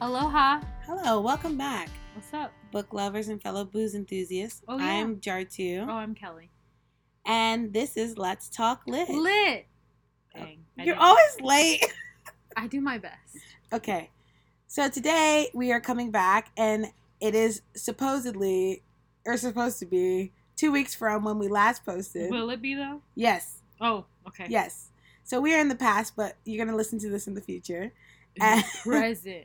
Aloha. Hello, welcome back, What's up? book lovers and fellow booze enthusiasts. Oh, yeah. I'm Jartu, Oh, I'm Kelly. and this is Let's Talk Lit. Lit. Oh, Dang. I You're always late. I do my best. okay, so today we are coming back, and it is supposedly, or supposed to be, two weeks from when we last posted. Will it be though? yes, Oh, okay. yes. So we are in the past, but you're gonna listen to this in the future. The present.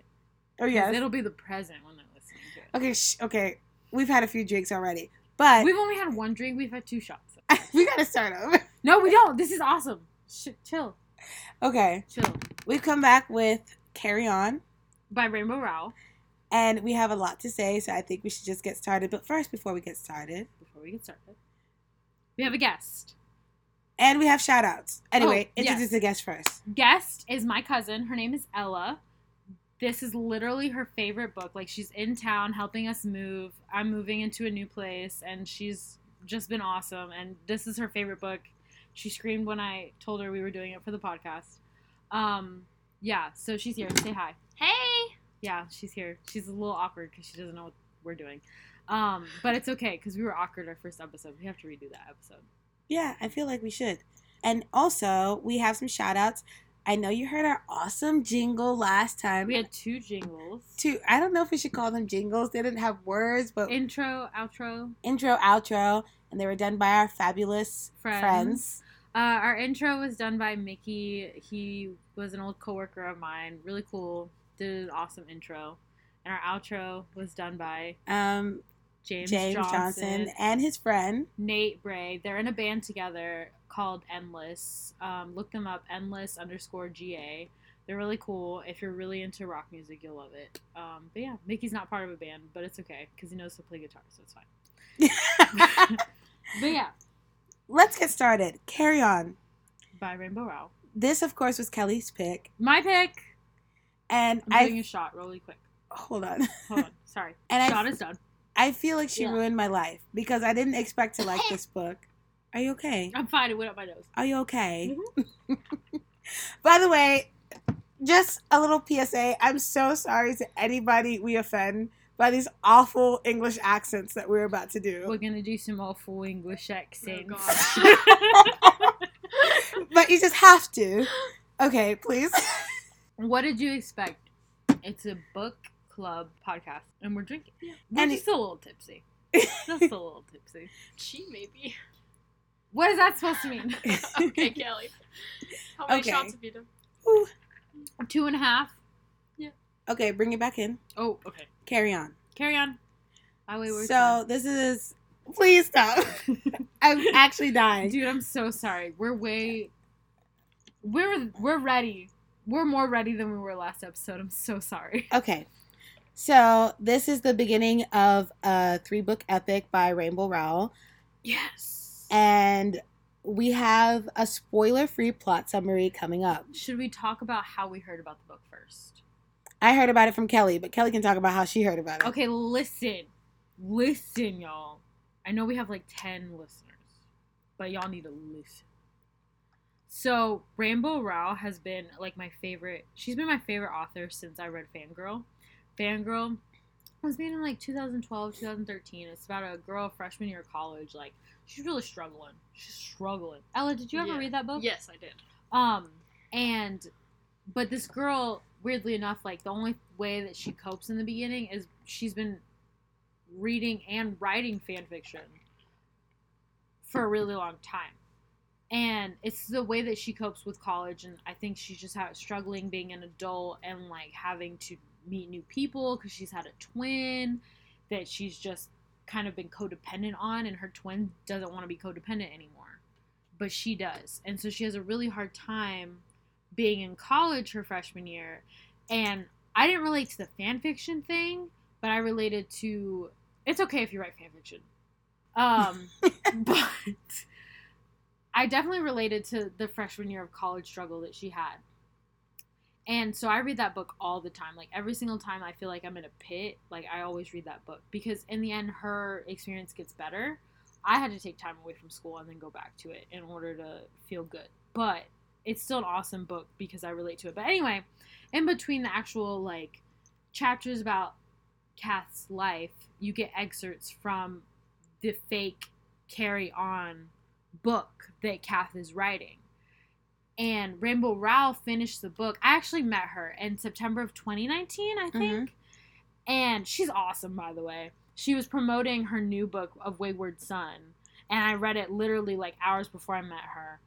Oh yeah, It'll be the present when they're listening to it. Okay, sh- okay. We've had a few drinks already, but We've only had one drink. We've had two shots. we gotta start over. No, we don't. This is awesome. Sh- chill. Okay, Chill. we've come back with Carry On. By Rainbow Rowell. And we have a lot to say, so I think we should just get started. But first, before we get started, Before we get started, we have a guest. and we have shout outs. Anyway, Oh, yes. introduce the guest first. Guest is my cousin. Her name is Ella. This is literally her favorite book. Like she's in town helping us move. I'm moving into a new place and she's just been awesome and this is her favorite book. She screamed when I told her we were doing it for the podcast. Um yeah, so she's here. Say hi. Hey! Yeah, she's here. She's a little awkward cuz she doesn't know what we're doing. Um but it's okay cuz we were awkward our first episode. We have to redo that episode. Yeah, I feel like we should. And also, we have some shout outs. I know you heard our awesome jingle last time. We had two jingles. two, I don't know if we should call them jingles. They didn't have words, but Intro, outro, intro, outro, and they were done by our fabulous friends. friends. Uh, our intro was done by Mickey. He was an old coworker of mine. Really cool. Did an awesome intro. And our outro was done by Um, James, James Johnson, Johnson and his friend. Nate Bray. They're in a band together called Endless. Um, look them up, Endless underscore GA. They're really cool. If you're really into rock music, you'll love it. Um, but yeah, Mickey's not part of a band, but it's okay because he knows to play guitar, so it's fine. But yeah, Let's get started. Carry on. by Rainbow Row. This, of course, was Kelly's pick, My pick. and I'm I doing a shot really quick. hold on. Hold on. Sorry. And I- shot is done. I feel like she Yeah. ruined my life because I didn't expect to like this book. Are you okay? I'm fine. It went up my nose. Are you okay? Mm-hmm. By the way, just a little PSA. I'm so sorry to anybody we offend by these awful English accents that we're about to do. We're gonna do some awful English accents. gosh. but you just have to. Okay, please. what did you expect? It's a book club podcast, and we're drinking. We're And just a little tipsy. Just a little tipsy. She maybe. What is that supposed to mean? okay, Kelly. How many Okay. shots have you done? Ooh. Two and a half. Okay, bring it back in. Oh, okay. Carry on. Carry on. I wait. We're So this is. Please stop. I'm actually dying. dude, I'm so sorry. We're way. We're we're ready. We're more ready than we were last episode. I'm so sorry. Okay. So this is the beginning of a three book epic by Rainbow Rowell. Yes. And we have a spoiler free plot summary coming up. Should we talk about how we heard about the book first? I heard about it from Kelly, but Kelly can talk about how she heard about it. Okay, listen. Listen, y'all. I know we have like 10 listeners, but y'all need to listen. So, Rainbow Rowell has been like my favorite. She's been my favorite author since I read Fangirl. Fangirl was made in like 2012, 2013. It's about a girl freshman year of college. Like, she's really struggling. She's struggling. Ella, did you ever Yeah. read that book? Yes, I did. Um, and but this girl, weirdly enough, like the only way that she copes in the beginning is she's been reading and writing fan fiction for a really long time. And it's the way that she copes with college, and I think she's just ha- struggling being an adult and like having to meet new people because she's had a twin that she's just kind of been codependent on, and her twin doesn't want to be codependent anymore but she does. And so she has a really hard time being in college her freshman year. And I didn't relate to the fan fiction thing, but I related to it's okay if you write fan fiction. Um, but I definitely related to the freshman year of college struggle that she had. And so I read that book all the time. Like every single time I feel like I'm in a pit, like I always read that book because in the end her experience gets better. I had to take time away from school and then go back to it in order to feel good. But it's still an awesome book because I relate to it. But anyway, in between the actual like chapters about Kath's life, you get excerpts from the fake Carry On book that Kath is writing. And Rainbow Rowell finished the book. I actually met her in September of 2019, I mm-hmm. think. And she's awesome, by the way. She was promoting her new book of Wayward Son. And I read it literally like hours before I met her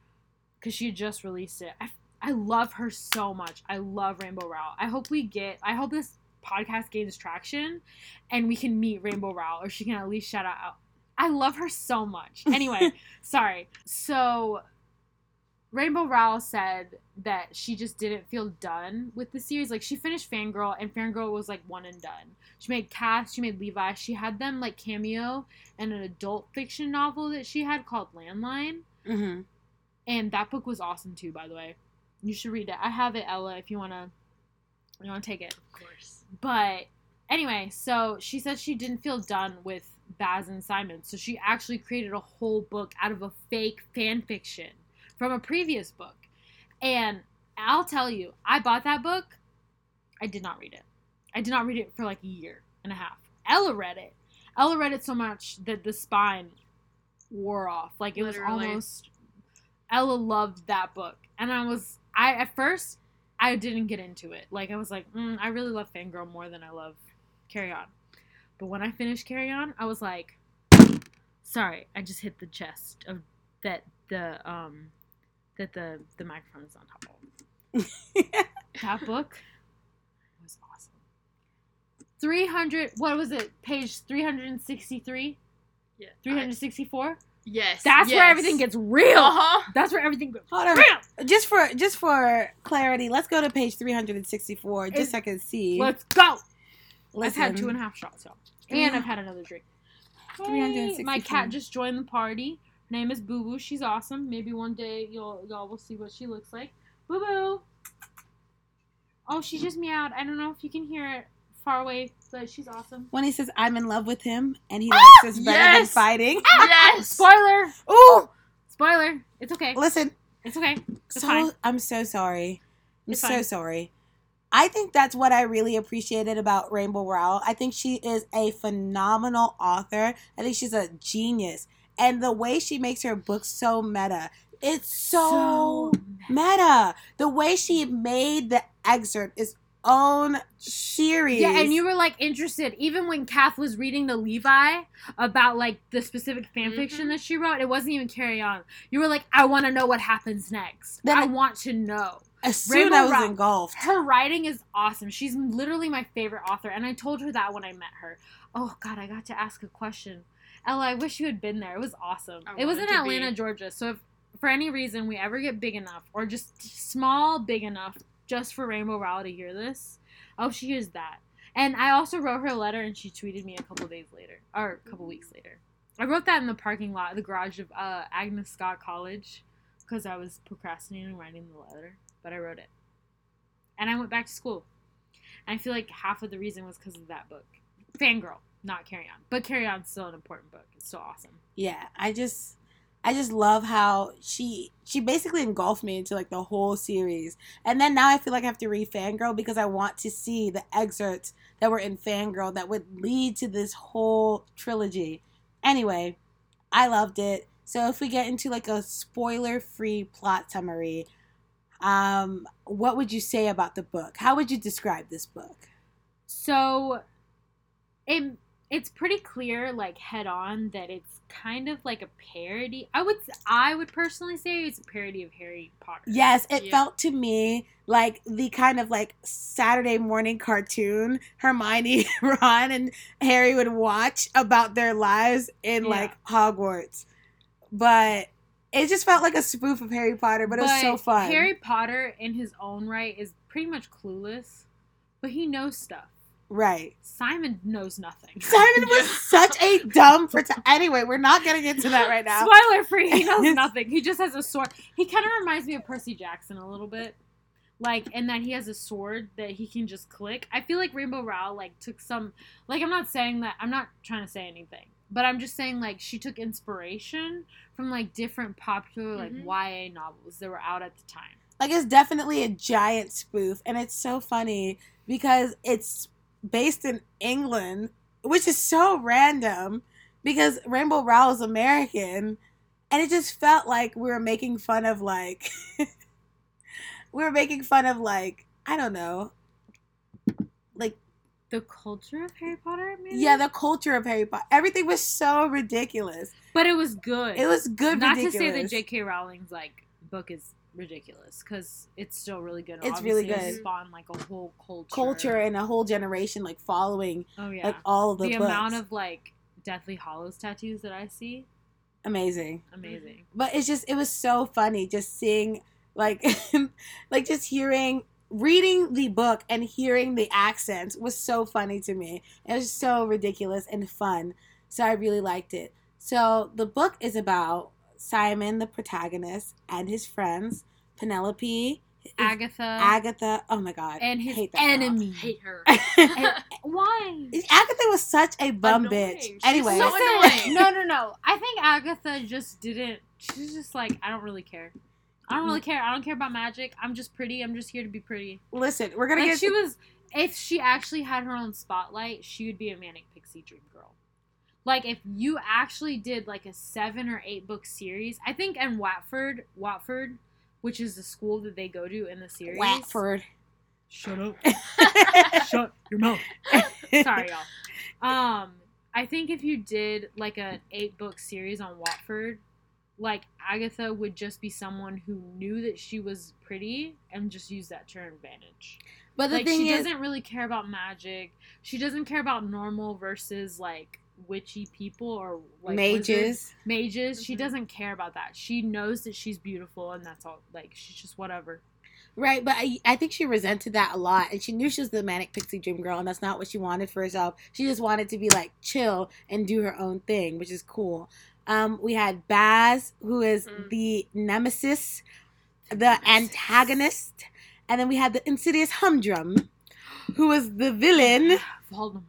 because she had just released it. I, I love her so much. I love Rainbow Rowell. I hope we get, I hope this podcast gains traction and we can meet Rainbow Rowell or she can at least shout out. I love her so much. Anyway, sorry. So Rainbow Rowell said that she just didn't feel done with the series. Like she finished Fangirl and Fangirl was like one and done. She made Kath, she made Levi. She had them like cameo and an adult fiction novel that she had called Landline. Mm-hmm. And that book was awesome too, by the way. You should read it. I have it, Ella, if you wanna you wanna take it. Of course. But anyway, so she said she didn't feel done with Baz and Simon, so she actually created a whole book out of a fake fan fiction from a previous book. And I'll tell you, I bought that book. I did not read it. I did not read it for like a year and a half. Ella read it. Ella read it so much that the spine wore off. Like it Literally. was almost. Ella loved that book, and I was I at first I didn't get into it. Like I was like, mm, I really love Fangirl more than I love Carry On. But when I finished Carry On, I was like, sorry, I just hit the chest of that the um that the the microphone is on top of. That book was awesome. 300 what was it? Page 363? Yeah. 364? yes. That's where everything gets real. Uh-huh. That's where everything goes Hold on. real. Just for just for clarity, let's go to page 364 just so I can see. Let's go. I've had two and a half shots, y'all. And I've had another drink. Hey, my cat just joined the party. Her name is Boo Boo. She's awesome. Maybe one day you'll y'all will see what she looks like. Boo Boo. Oh, she just meowed. I don't know if you can hear it far away, but she's awesome. when he says I'm in love with him and he Ah! likes us better than fighting. yes. Spoiler. Ooh, Spoiler. It's okay. listen. It's okay. It's so fine. I'm so sorry. I'm It's so fine. sorry. I think that's what I really appreciated about Rainbow Rowell. I think she is a phenomenal author. I think she's a genius. And the way she makes her books so meta. It's so, meta. The way she made the excerpt is own series. Yeah, and you were like interested, even when Kath was reading the Levi about like the specific fan fiction Mhm. that she wrote. It wasn't even carry on. You were like, I want to know what happens next. Then I want to know. as soon Rainbow I was Rowell. engulfed. Her writing is awesome. She's literally my favorite author, and I told her that when I met her. Oh God, I got to ask a question. Ella, I wish you had been there. It was awesome. I it was in Atlanta, be. Georgia. So if for any reason we ever get big enough, or just small big enough, just for Rainbow Rowell to hear this, I hope she hears that. And I also wrote her a letter, and she tweeted me a couple days later, or a couple weeks later. I wrote that in the parking lot, the garage of uh, Agnes Scott College, because I was procrastinating writing the letter, but I wrote it. And I went back to school. And I feel like half of the reason was because of that book. Fangirl, not Carry On. But Carry On's still an important book. It's still awesome. yeah i just i just love how she she basically engulfed me into like the whole series and then now i feel like i have to read fangirl because i want to see the excerpts that were in fangirl that would lead to this whole trilogy anyway i loved it so if we get into like a spoiler free plot summary um what would you say about the book how would you describe this book So it it's pretty clear, like head on, that it's kind of like a parody. I would I would personally say it's a parody of Harry Potter. Yes, it Yeah. felt to me like the kind of like Saturday morning cartoon Hermione, Ron, and Harry would watch about their lives in Yeah. like Hogwarts. But it just felt like a spoof of Harry Potter, but, it was so fun. Harry Potter, in his own right, is pretty much clueless, but he knows stuff. Right. Simon knows nothing. Simon was such a dumb prota- Anyway, we're not getting into that right now. Spoiler free. He knows nothing. He just has a sword. He kind of reminds me of Percy Jackson a little bit, like, and that he has a sword that he can just click. I feel like Rainbow Rowell like took some. Like, I'm not saying that. I'm not trying to say anything, but I'm just saying like she took inspiration from like different popular like Mhm. YA novels that were out at the time. Like it's definitely a giant spoof, and it's so funny because it's based in England, which is so random because Rainbow Rowell is American, and it just felt like we were making fun of like we were making fun of like I don't know, like The culture of Harry Potter, maybe? yeah, the culture of Harry Potter. Everything was so ridiculous. but it was good. It was good. Not ridiculous. to say that J.K. Rowling's like book is ridiculous because it's still really good. It's really Obviously, it good. Spawned like a whole culture. culture and a whole generation like following Oh yeah. like all the, the amount of like Deathly Hallows tattoos that I see, amazing. amazing. but it's just it was so funny just seeing like like just hearing reading the book and hearing the accents was so funny to me it was so ridiculous and fun so i really liked it so the book is about simon the protagonist and his friends penelope Agatha agatha oh my god and his hate that girl. enemy. hate her. Why? agatha was such a bum Annoying. bitch She's anyway so Listen, annoying. no, no, no. I think Agatha just didn't. She's just like, I don't really care. I don't really care. I don't care about magic. I'm just pretty. I'm just here to be pretty. listen we're gonna Like get she was. If she actually had her own spotlight, she would be a manic pixie dream girl. Like if you actually did like a seven or eight book series, I think in Watford, Watford, which is the school that they go to in the series. Watford. Shut up. Shut your mouth. Sorry, y'all. Um, I think if you did like an eight book series on Watford, like Agatha would just be someone who knew that she was pretty and just use that to her advantage. But the like thing she is, doesn't really care about magic. She doesn't care about normal versus like witchy people or like wizards. mages. Mages. She doesn't care about that. She knows that she's beautiful and that's all. Like she's just whatever. Right, but I, I think she resented that a lot, and she knew she was the manic pixie dream girl, and that's not what she wanted for herself. She just wanted to be like chill and do her own thing, which is cool. Um, we had Baz, who is Mm. the nemesis, the antagonist, and then we had the insidious Humdrum, who was the villain. Voldemort.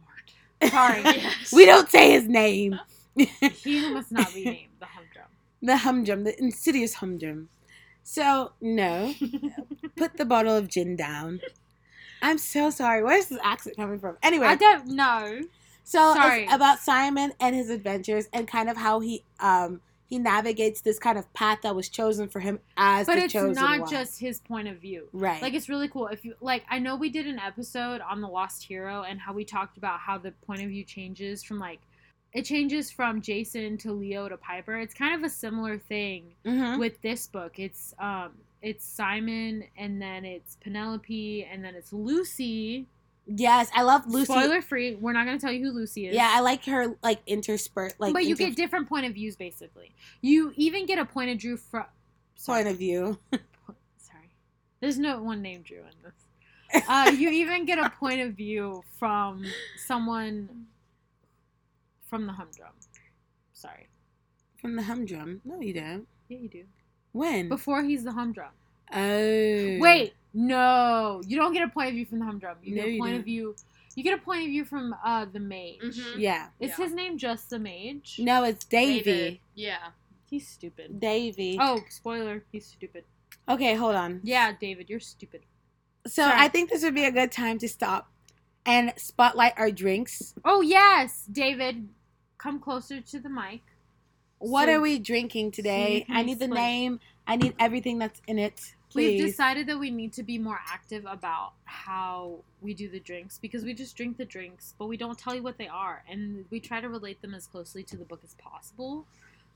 Sorry. Yes. We don't say his name. he who must not be named the humdrum. the Humdrum, the insidious Humdrum. So no, put the bottle of gin down. I'm so sorry. Where's this accent coming from? Anyway, I don't know. So Sorry. it's about Simon and his adventures and kind of how he um he navigates this kind of path that was chosen for him as But the it's chosen not one. just his point of view. right. Like it's really cool. If you like, I know we did an episode on the Lost Hero and how we talked about how the point of view changes from like it changes from Jason to Leo to Piper. It's kind of a similar thing Mhm. with this book. It's um it's Simon and then it's Penelope and then it's Lucy. Yes, I love Lucy. Spoiler free. We're not gonna tell you who Lucy is. Yeah, I like her like interspersed like but you inter- get different point of views basically. You even get a point of view from point of view. sorry. There's no one named Drew in this. Uh, you even get a point of view from someone from the humdrum. Sorry. From the humdrum. No, you don't. Yeah, you do. When? Before he's the humdrum. oh. Wait, no. You don't get a point of view from the humdrum. You No, get a point of view. You get a point of view from uh the mage. Mhm. Yeah. Is Yeah. his name just the mage? No, it's Davy. David. Yeah. He's stupid. Davy. Oh, spoiler. He's stupid. Okay, hold on. Yeah, David, you're stupid. So Sorry. I think this would be a good time to stop and spotlight our drinks. Oh yes, David, come closer to the mic. What So- are we drinking today? you can I need the explain. name. I need everything that's in it. Please. We've decided that we need to be more active about how we do the drinks because we just drink the drinks, but we don't tell you what they are, and we try to relate them as closely to the book as possible.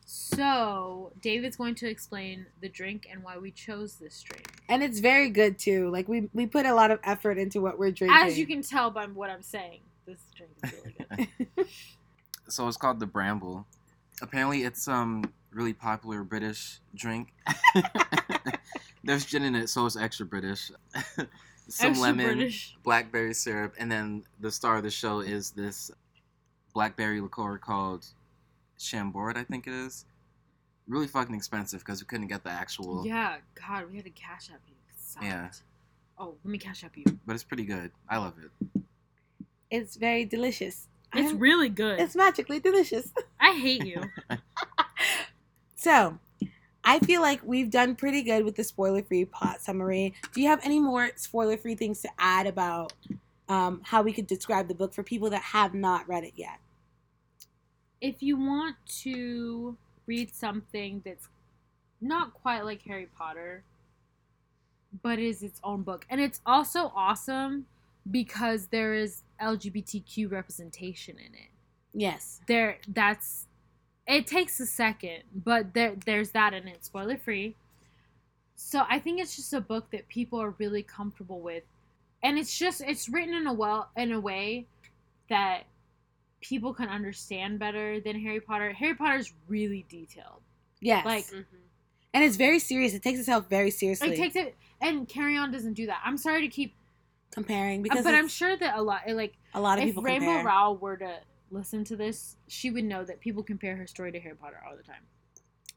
So, David's going to explain the drink and why we chose this drink. and it's very good too. Like we we put a lot of effort into what we're drinking. As you can tell by what I'm saying, this drink is really good. So it's called the Bramble. Apparently, it's um really popular British drink. There's gin in it, so it's extra British. Some Extra lemon, British. blackberry syrup, and then the star of the show is this blackberry liqueur called Chambord, I think it is. Really fucking expensive because we couldn't get the actual, Yeah, God, we had to cash up you. It sucked. Yeah. Oh, let me cash up you. but it's pretty good. I love it. it's very delicious. It's I'm- really good. it's magically delicious. I hate you. So, I feel like we've done pretty good with the spoiler free plot summary. Do you have any more spoiler free things to add about um, how we could describe the book for people that have not read it yet. if you want to read something that's not quite like Harry Potter, but is its own book, and it's also awesome because there is LGBTQ representation in it. Yes. There, that's it takes a second, but there there's that in it, spoiler free. So I think it's just a book that people are really comfortable with, and it's just it's written in a well in a way that people can understand better than Harry Potter. Harry Potter's really detailed. Yes. Like- Mhm. and it's very serious. It takes itself very seriously. It takes it, and Carry On doesn't do that. I'm sorry to keep, comparing because but I'm sure that a lot, like a lot of if people Rainbow compare. Rowell were to listen to this, she would know that people compare her story to Harry Potter all the time,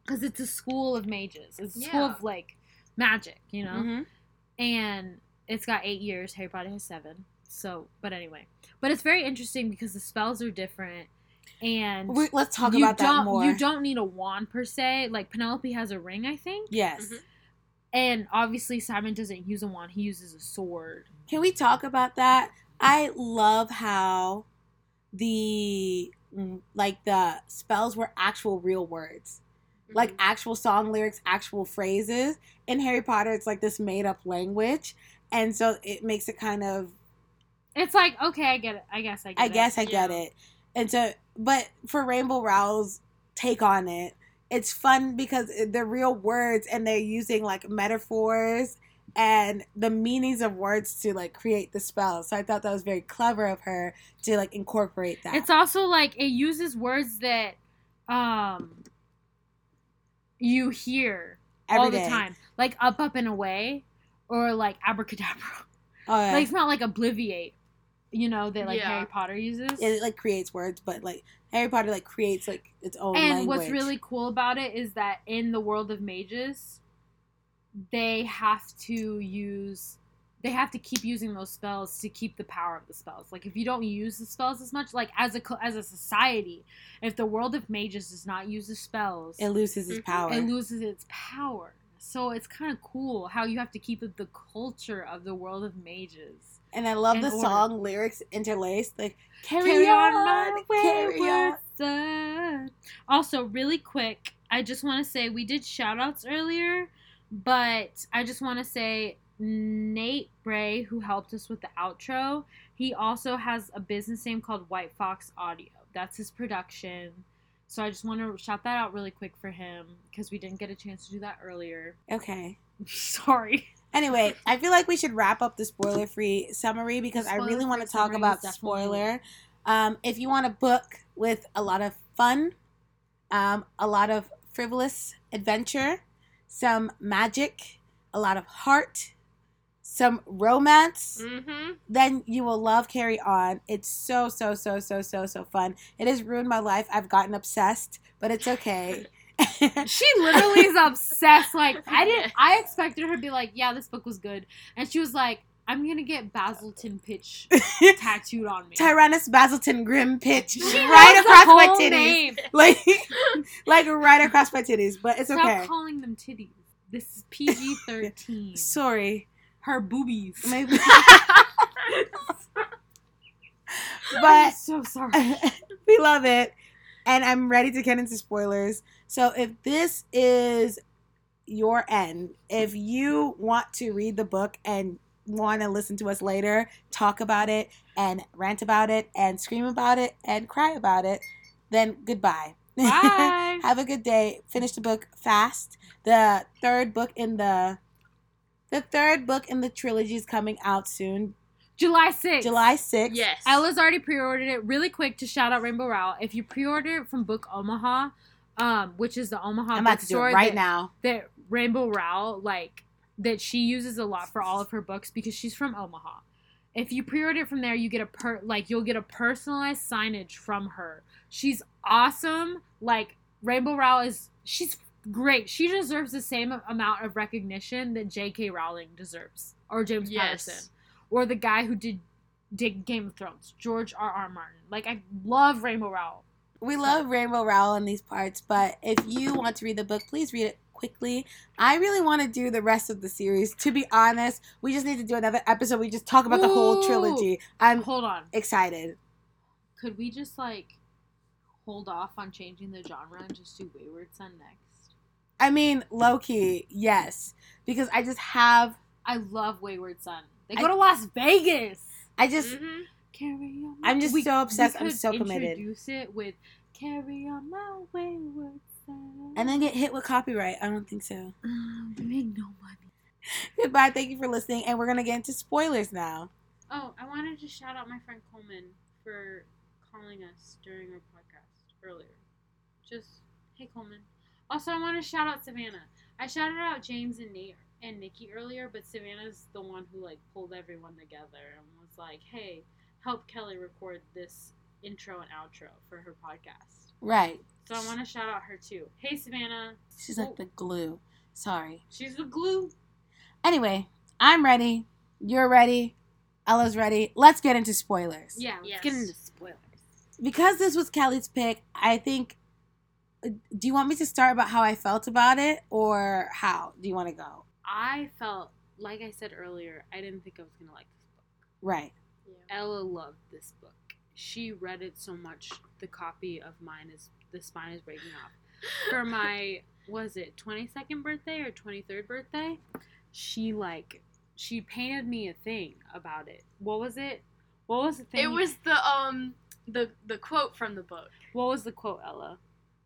because it's a school of mages. It's a school Yeah. of like magic, you know. Mhm. and it's got eight years. Harry Potter has seven. So, but anyway, but it's very interesting because the spells are different, and We, let's talk you about that don't more. you don't need a wand per se. Like Penelope has a ring, I think, Yes. Mhm. and obviously Simon doesn't use a wand; he uses a sword. Can we talk about that? I love how the mm, like the spells were actual real words. Like Mhm. actual song lyrics, actual phrases. In Harry Potter it's like this made up language. And so it makes it kind of It's like okay, I get it. I guess I get I it. guess I get it. And so, but for Rainbow Rowell's take on it, it's fun because they're real words and they're using like metaphors and the meanings of words to like create the spell. So I thought that was very clever of her to like incorporate that. It's also like it uses words that um you hear Every all the time, like up, up, and away, or like abracadabra. Oh, yeah. Like it's not like obliviate, you know, that like Yeah. Harry Potter uses. it like creates words, but like Harry Potter like creates like its own and language. what's really cool about it is that in the world of mages, they have to use they have to keep using those spells to keep the power of the spells. Like if you don't use the spells as much, like as a as a society, if the world of mages does not use the spells, it loses its Mhm. power. it loses its power. So it's kind of cool how you have to keep it the culture of the world of mages. and I love the order. song lyrics interlaced. Like carry, Carry on, on, my carry on. wayward. Also, really quick, I just want to say we did shout outs earlier, but I just want to say Nate Bray, who helped us with the outro, he also has a business name called White Fox Audio. That's his production. So I just want to shout that out really quick for him because we didn't get a chance to do that earlier. Okay. Sorry. Anyway, I feel like we should wrap up the spoiler free summary because I really want to talk about spoiler. Um, if you want a book with a lot of fun, um, a lot of frivolous adventure, some magic, a lot of heart, some romance, Mhm. then you will love Carry On. It's so, so, so, so, so, so fun. It has ruined my life. I've gotten obsessed, but it's okay. She literally is obsessed. Like I didn't. I expected her to be like, "Yeah, this book was good," and she was like, "I'm gonna get Basilton pitch tattooed on me." Tyrannus Basilton Grimm-Pitch She right across my titties. name. Like, like right across my titties, but it's okay. Stop okay. calling them titties. This is PG thirteen. Sorry. Her boobies. I'm but so sorry. we love it. And I'm ready to get into spoilers. So if this is your end, if you want to read the book and want to listen to us later, talk about it and rant about it and scream about it and cry about it, then goodbye. Bye. Have a good day. Finish the book fast. The third book in the the third book in the trilogy is coming out soon, July 6th. July 6th. Yes. Ella's already pre-ordered it. Really quick to shout out Rainbow Rowell. If you pre-order it from Book Omaha, um, which is the Omaha I'm about to do bookstore it right that- now. that Rainbow Rowell like that she uses a lot for all of her books because she's from Omaha. If you pre-order it from there, you get a per like you'll get a personalized signage from her. She's awesome. Like Rainbow Rowell is she's great. She deserves the same amount of recognition that J.K. Rowling deserves or James Yes. Patterson or the guy who did did Game of Thrones, George R. R. Martin. Like I love Rainbow Rowell. We love Rainbow Rowell in these parts, but if you want to read the book, please read it quickly. I really want to do the rest of the series. To be honest, we just need to do another episode. We just talk about the whole trilogy. I'm Hold on. excited. Could we just like hold off on changing the genre and just do Wayward Son next? I mean, low key, yes, because I just have, I love Wayward Son. They I- go to Las Vegas. I just, Mhm. Carry on. I'm just so obsessed. we I'm so committed. Introduce it with "Carry on my wayward son." And then get hit with copyright. I don't think so. Um, we make no money. Goodbye. Thank you for listening, and we're gonna get into spoilers now. Oh, I wanted to shout out my friend Coleman for calling us during our podcast earlier. Just hey Coleman. Also, I want to shout out Savannah. I shouted out James and Nate and Nikki earlier, but Savannah's the one who like pulled everyone together and was like, "Hey, help Kelly record this intro and outro for her podcast." Right. So I want to shout out her too. Hey Savannah, She's like the glue. Sorry. she's the glue. Anyway, I'm ready. You're ready. Ella's ready. Let's get into spoilers. Yeah, let's Yes. get into spoilers. Because this was Kelly's pick, I think. uh, Do you want me to start about how I felt about it, or how do you want to go? I felt like I said earlier, I didn't think I was gonna like this book. Right. Ella loved this book. She read it so much. The copy of mine is the spine is breaking off. For my was it twenty second birthday or twenty third birthday? She like she painted me a thing about it. What was it? What was the thing? It was the um the the quote from the book. What was the quote, Ella?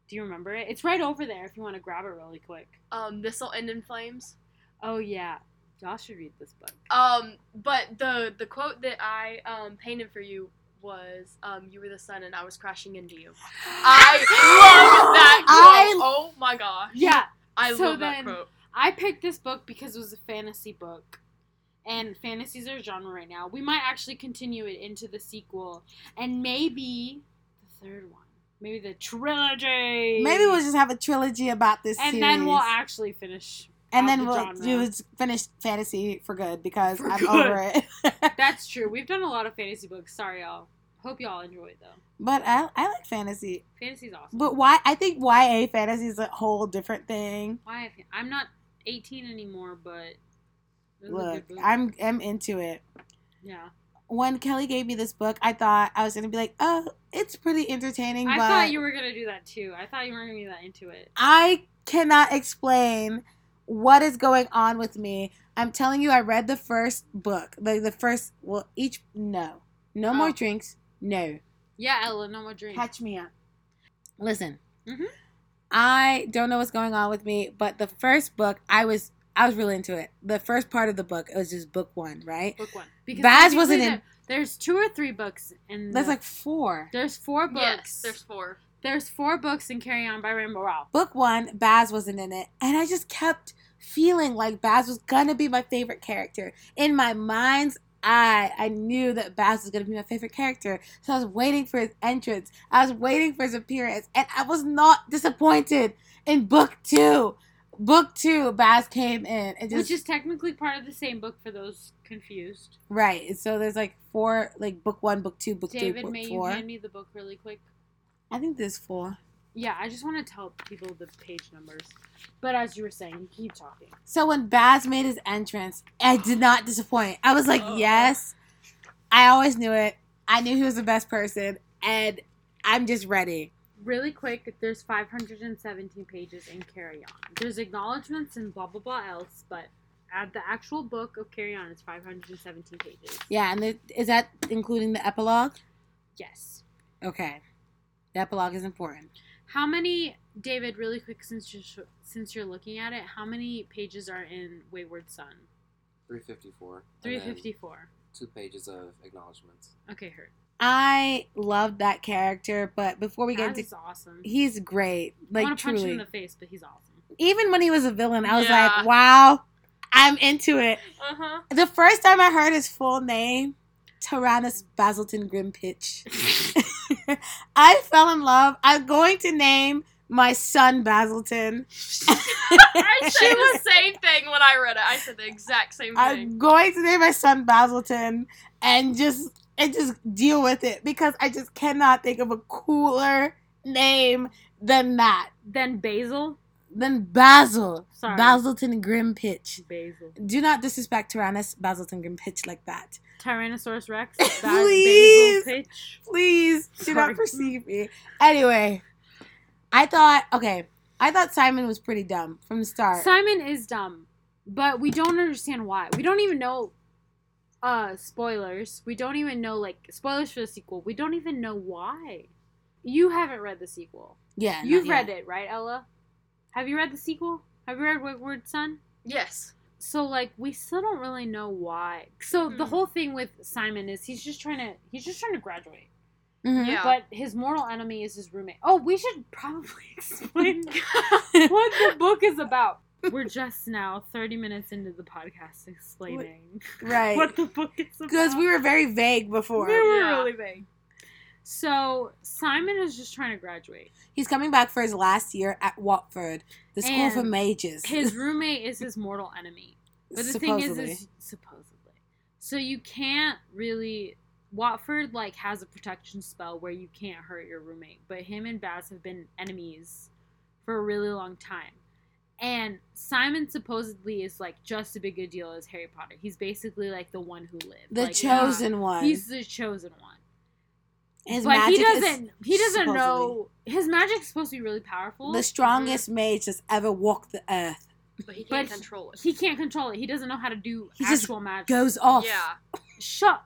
Do you remember it? It's right over there if you want to grab it really quick. Um, this'll end in flames. Oh yeah, y'all should read this book. Um, but the the quote that I um painted for you was um you were the sun and I was crashing into you. I love that I- quote. oh my gosh. Yeah, I so love that quote. I picked this book because it was a fantasy book. And fantasies are a genre right now. We might actually continue it into the sequel. And maybe the third one. Maybe the trilogy. Maybe we'll just have a trilogy about this And series. then we'll actually finish. And then the we'll genre. do finish fantasy for good because For I'm good. over it. That's true. We've done a lot of fantasy books. Sorry, y'all. Hope y'all enjoyed though. but I, I like fantasy. Fantasy's awesome. But why? I think YA fantasy is a whole different thing. Why? I'm not 18 anymore, but it was a Look. I'm I'm into it. yeah. When Kelly gave me this book, I thought I was gonna be like, oh, it's pretty entertaining, I thought you were gonna do that too. I thought you were gonna be that into it. I cannot explain what is going on with me. I'm telling you, I read the first book, like the first. Well, each no, no Oh. more drinks. No, Yeah, Ella, no more dreams. catch me up. Listen, Mhm. I don't know what's going on with me, but the first book, I was I was really into it. The first part of the book, it was just book one, right? book one. Because Baz wasn't in- There's two or three books in. That's the- like four. There's four books. Yes, there's four. There's four books in Carry On by Rainbow Rowell. Book one, Baz wasn't in it, and I just kept feeling like Baz was gonna be my favorite character. In my mind's eye, I knew that Baz was gonna be my favorite character, so I was waiting for his entrance. I was waiting for his appearance, and I was not disappointed in book two. Book two, Baz came in and just Which is technically part of the same book for those confused. right. So there's like four, like book one, book two, book David, three, book may you four. hand me the book really quick? I think there's four. Yeah, I just want to tell people the page numbers. But as you were saying, keep talking. So when Baz made his entrance, I did not disappoint. I was like, Oh. yes. I always knew it. I knew he was the best person, and I'm just ready. Really quick, there's 517 pages in Carry On. There's acknowledgments and blah blah blah else, but at the actual book of Carry On, it's 517 pages. Yeah, and the, is that including the epilogue? Yes. Okay, the epilogue is important. How many, David? Really quick, since you're since you're looking at it, how many pages are in Wayward Son? 354. Three and then fifty four. Two pages of acknowledgments. Okay, heard. I loved that character, but before we get Baz into, is awesome. he's great. I Like want to punch him in the face, but he's awesome. even when he was a villain, I was Yeah. like, wow, I'm into it. Uh huh. The first time I heard his full name, Tyrannus Basilton Grimm-Pitch, I fell in love. I'm going to name my son Basilton. I said the same thing when I read it. I said the exact same thing. I'm going to name my son Basilton and just and just deal with it because I just cannot think of a cooler name than that. Then Basil. Than Basil. Sorry. Basilton Grimm-Pitch. Basil. Do not disrespect Tyrannus Basilton Grimm-Pitch like that. Tyrannosaurus Rex. Please. Pitch. Please do Sorry. not perceive me. Anyway, I thought okay. I thought Simon was pretty dumb from the start. Simon is dumb, but we don't understand why. We don't even know uh spoilers. We don't even know like spoilers for the sequel. We don't even know why. You haven't read the sequel. yeah, You've read it, right, Ella? Have you read the sequel? Have you read Wayward Son? Yes. So like we still don't really know why. So the Hmm. whole thing with Simon is he's just trying to he's just trying to graduate. Mhm. Yeah. But his mortal enemy is his roommate. Oh, we should probably explain what the book is about. We're just now 30 minutes into the podcast explaining Right. what the book is about. Because we were very vague before. We were Yeah. really vague. So Simon is just trying to graduate. He's coming back for his last year at Watford, the school for And mages. His roommate is his mortal enemy. But the thing is, is supposedly. So you can't really. Watford like has a protection spell where you can't hurt your roommate, but him and Baz have been enemies for a really long time. And Simon supposedly is like just as big a deal as Harry Potter. He's basically like the one who lived. the like, chosen one. He's the chosen one. His but he magic is doesn't. He doesn't know his magic's supposed to be really powerful. the strongest mm. mage that's ever walked the earth. But he can't he- control it. he can't control it. He doesn't know how to do He just actual magic. Goes off. Yeah. Shut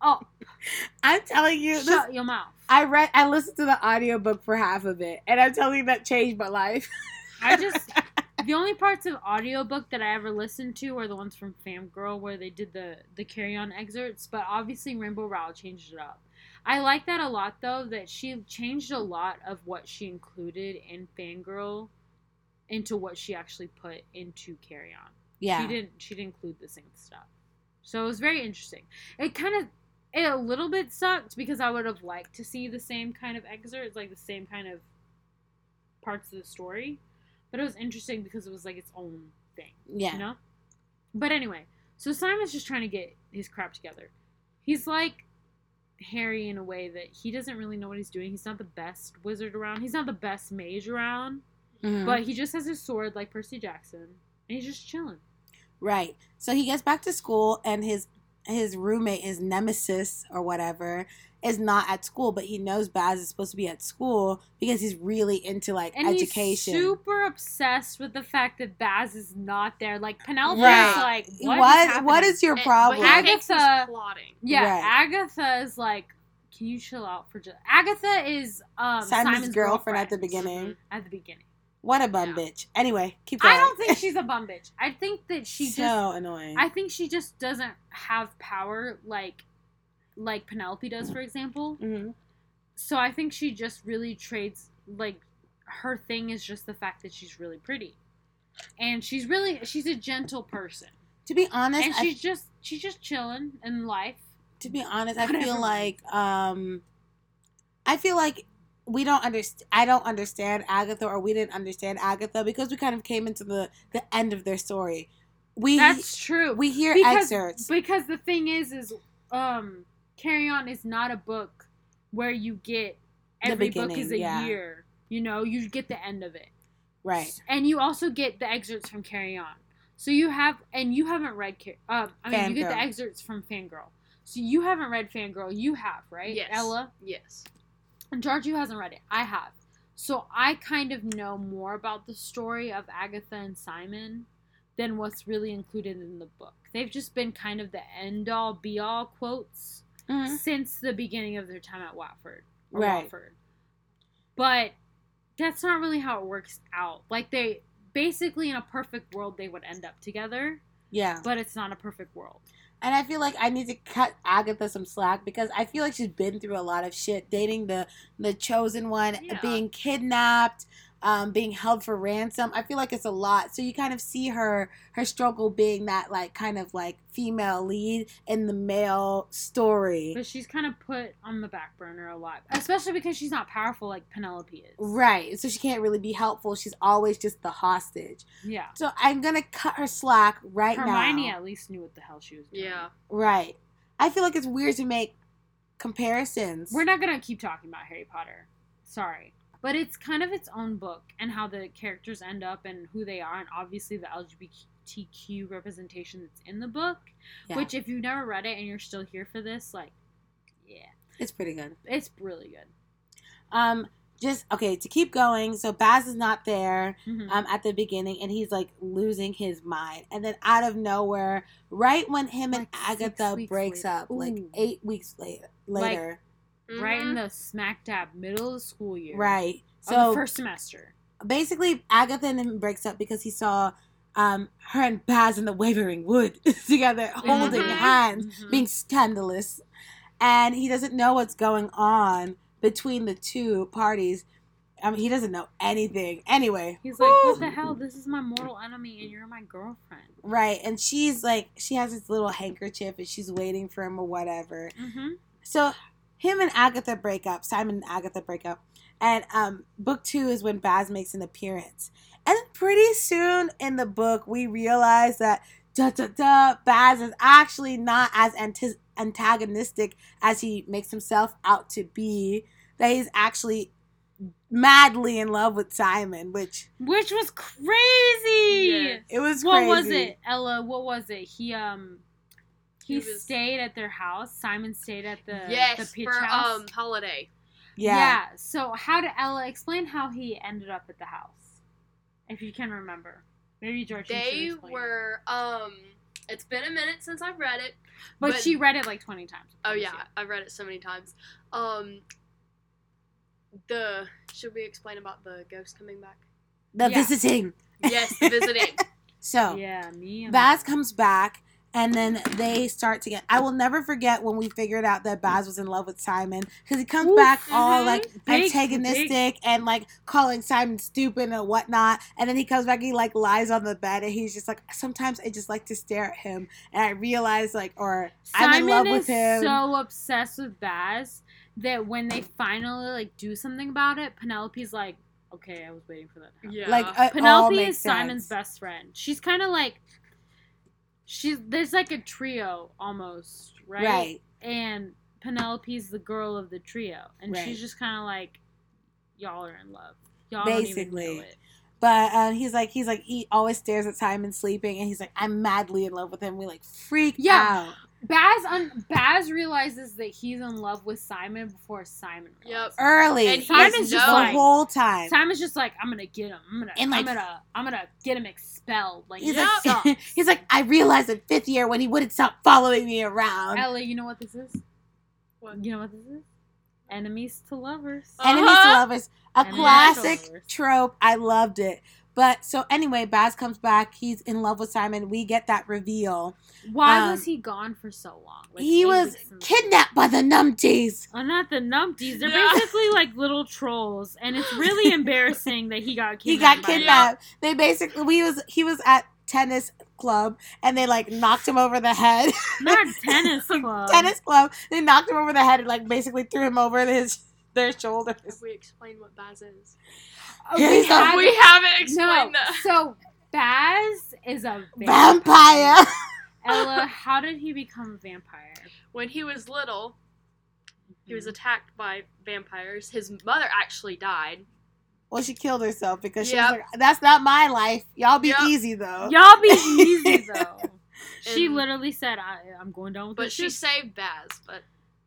up. I'm telling you, this, Shut your mouth. I read, I listened to the audiobook for half of it, and I'm telling you that changed my life. I just the only parts of audiobook that I ever listened to are the ones from Fangirl where they did the the carry on excerpts, but obviously Rainbow Rowell changed it up. I like that a lot though that she changed a lot of what she included in Fangirl into what she actually put into Carry On. yeah, She didn't she didn't include the same stuff. So it was very interesting. It kind of it a little bit sucked because I would have liked to see the same kind of excerpts, like the same kind of parts of the story. But it was interesting because it was like its own thing. yeah. You know? But anyway, so Simon's just trying to get his crap together. He's like Harry in a way that he doesn't really know what he's doing. He's not the best wizard around. He's not the best mage around. Mhm. But he just has his sword like Percy Jackson. And he's just chilling. Right. So he gets back to school and his his roommate, his nemesis or whatever, is not at school, but he knows Baz is supposed to be at school because he's really into like And education. he's super obsessed with the fact that Baz is not there. Like Penelope Right. like, what? what is what happening?" is your problem? But he thinks he's Agatha- plotting. Yeah, Right. Agatha is like, can you chill out for just? Agatha is um Simon's, Simon's, girlfriend, at the beginning. At the beginning, What a bum Yeah. bitch. Anyway, keep going. I don't think she's a bum bitch. I think that she so just. annoying. I think she just doesn't have power like, like Penelope does, for example. hmm So I think she just really trades like her thing is just the fact that she's really pretty. And she's really she's a gentle person. To be honest, And I she's just she's just chilling in life. to be honest, I feel like um I feel like we don't understand I don't understand Agatha or we didn't understand Agatha because we kind of came into the the end of their story. We That's true. we hear because, excerpts. Because the thing is is um Carry On is not a book where you get The every book is a beginning, yeah. year. You know, you get the end of it. right. And you also get the excerpts from Carry On. So you have, and you haven't read, Car- uh, I mean, you get the excerpts from Fangirl. So you haven't read Fangirl. You have, right? Yes. Ella? Yes. And Jartu hasn't read it. I have. So I kind of know more about the story of Agatha and Simon than what's really included in the book. They've just been kind of the end all be all quotes Mhm. since the beginning of their time at Watford. Or Right. Watford. But that's not really how it works out. Like they basically in a perfect world they would end up together, Yeah. but it's not a perfect world. And I feel like I need to cut Agatha some slack because I feel like she's been through a lot of shit, dating the the chosen one, Yeah. being kidnapped, um, being held for ransom. I feel like it's a lot. So you kind of see her her struggle being that like kind of like female lead in the male story. But she's kind of put on the back burner a lot, especially because she's not powerful like Penelope is. Right. So she can't really be helpful. She's always just the hostage. Yeah. So I'm gonna cut her slack right Hermione now. at least knew what the hell she was doing. Yeah. Right. I feel like it's weird to make comparisons. We're not gonna keep talking about Harry Potter. Sorry. But it's kind of its own book and how the characters end up and who they are, and obviously the LGBTQ representation that's in the book. Yeah. Which, if you've never read it and you're still here for this, like, yeah, It's pretty good. it's really good. Um, just okay to keep going. So Baz is not there Mhm. um at the beginning, and he's like losing his mind. And then out of nowhere, right when him and Like, six Agatha breaks later. up, like eight weeks later, later, right in Mhm. the smack dab middle of the school year, right? So first semester. basically, Agatha and him breaks up because he saw um her and Baz in the Wavering Wood together, holding Mhm. hands, Mhm. being scandalous, and he doesn't know what's going on between the two parties. I mean, he doesn't know anything. Anyway, He's like, what the hell? This is my mortal enemy, and you're my girlfriend. Right, and she's like, she has this little handkerchief, and she's waiting for him or whatever. Mm-hmm. So, him and Agatha break up. Simon and Agatha break up, and um, book two is when Baz makes an appearance. And pretty soon in the book, we realize that da da da, Baz is actually not as anti- antagonistic as he makes himself out to be. That he's actually madly in love with Simon, which Which was crazy. Yes. it was. What was it, Ella? What was it? He um, he, He was- stayed at their house. Simon stayed at the yes, the pitch for house. um holiday. Yeah. Yeah. So how did Ella explain how he ended up at the house? If you can remember, maybe George. you They explain it. were um. It's been a minute since I've read it. but, but- she read it like twenty times. Oh yeah, you. I've read it so many times. Um. The should we explain about the ghost coming back? The Yeah. visiting. Yes, the visiting. So Yeah, me and Baz comes back, and then they start to get. I will never forget when we figured out that Baz was in love with Simon because he comes Oof. back all Mhm. like Big- antagonistic and like calling Simon stupid and whatnot, and then he comes back, and he like lies on the bed, and he's just like, sometimes I just like to stare at him, and I realize like, or I'm Simon in love is with him. so obsessed with Baz that when they finally like do something about it, Penelope's like, "Okay, I was waiting for that." To happen. Yeah. like Penelope makes is Simon's sense. best friend. She's kind of like she's there's like a trio almost, right? right. And Penelope's the girl of the trio, and Right. she's just kind of like, "Y'all are in love." Y'all don't even Basically. know it. But uh, he's like, he's like, he always stares at Simon sleeping, and he's like, I'm madly in love with him. We like freak Yeah. out. Baz un- Baz realizes that he's in love with Simon before Simon. Yep. Early, And Simon's like, just the like- whole time. Simon's just like, I'm gonna get him. I'm gonna, And, like- I'm gonna, I'm gonna get him expelled. Like, He's he like, he's like, I realized in fifth year when he wouldn't stop following me around. Ella, you know what this is? What? You know what this is? Enemies to lovers. Uh, Enemies to Uh-huh. lovers, a Enemies classic lovers. trope. I loved it. But so anyway, Baz comes back. He's in love with Simon. We get that reveal. Why um, was he gone for so long? Like, he was kidnapped by the numpties. Oh, not the numpties. They're Yeah. basically like little trolls, and it's really embarrassing that he got kidnapped. He got them. kidnapped. They basically we was he was at tennis club and they like knocked him over the head. Not tennis club. tennis club. They knocked him over the head and like basically threw him over his their shoulders. Have we explained what Baz is? Oh, we the- had- we haven't no. explained that. So Baz is a Vampire. Ella, how did he become a vampire? When he was little, he was mm-hmm. attacked by vampires. His mother actually died. Well, she killed herself because she Yep. was like, "That's not my life. Y'all be Yep. easy though." Y'all be easy though. she literally said, I, "I'm going down with But this she ship." saved Baz, but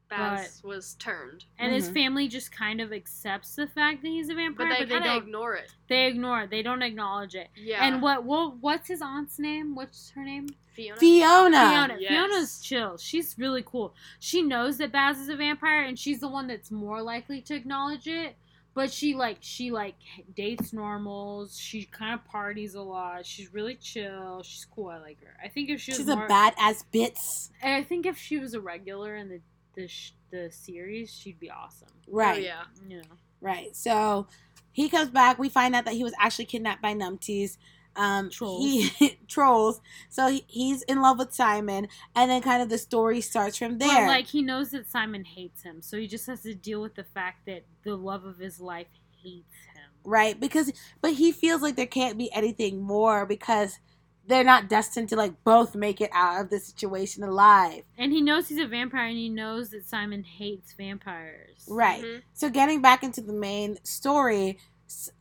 Baz was turned. and his Mhm. family just kind of accepts the fact that he's a But vampire, they but they, kind of don't. ignore it. They ignore it. They don't acknowledge it. Yeah. And what? What? What's his aunt's name? What's her name? Fiona? Fiona. Fiona. Yes. Fiona's chill. She's really cool. She knows that Baz is a vampire, and she's the one that's more likely to acknowledge it. But she like she like dates normals. She kind of parties a lot. She's really chill. She's cool. I like her. I think if she was She's more, a badass bitch. and I think if she was a regular in the the sh- the series, she'd be awesome. Right. Oh, yeah. You know. Right. So he comes back. We find out that he was actually kidnapped by numpties. Um, Trolls. He, trolls. So he, he's in love with Simon, and then kind of the story starts from there. But like he knows that Simon hates him, so he just has to deal with the fact that the love of his life hates him. right? Because, but he feels like there can't be anything more because they're not destined to like both make it out of the situation alive. And he knows he's a vampire, and he knows that Simon hates vampires. Right. Mhm. So getting back into the main story,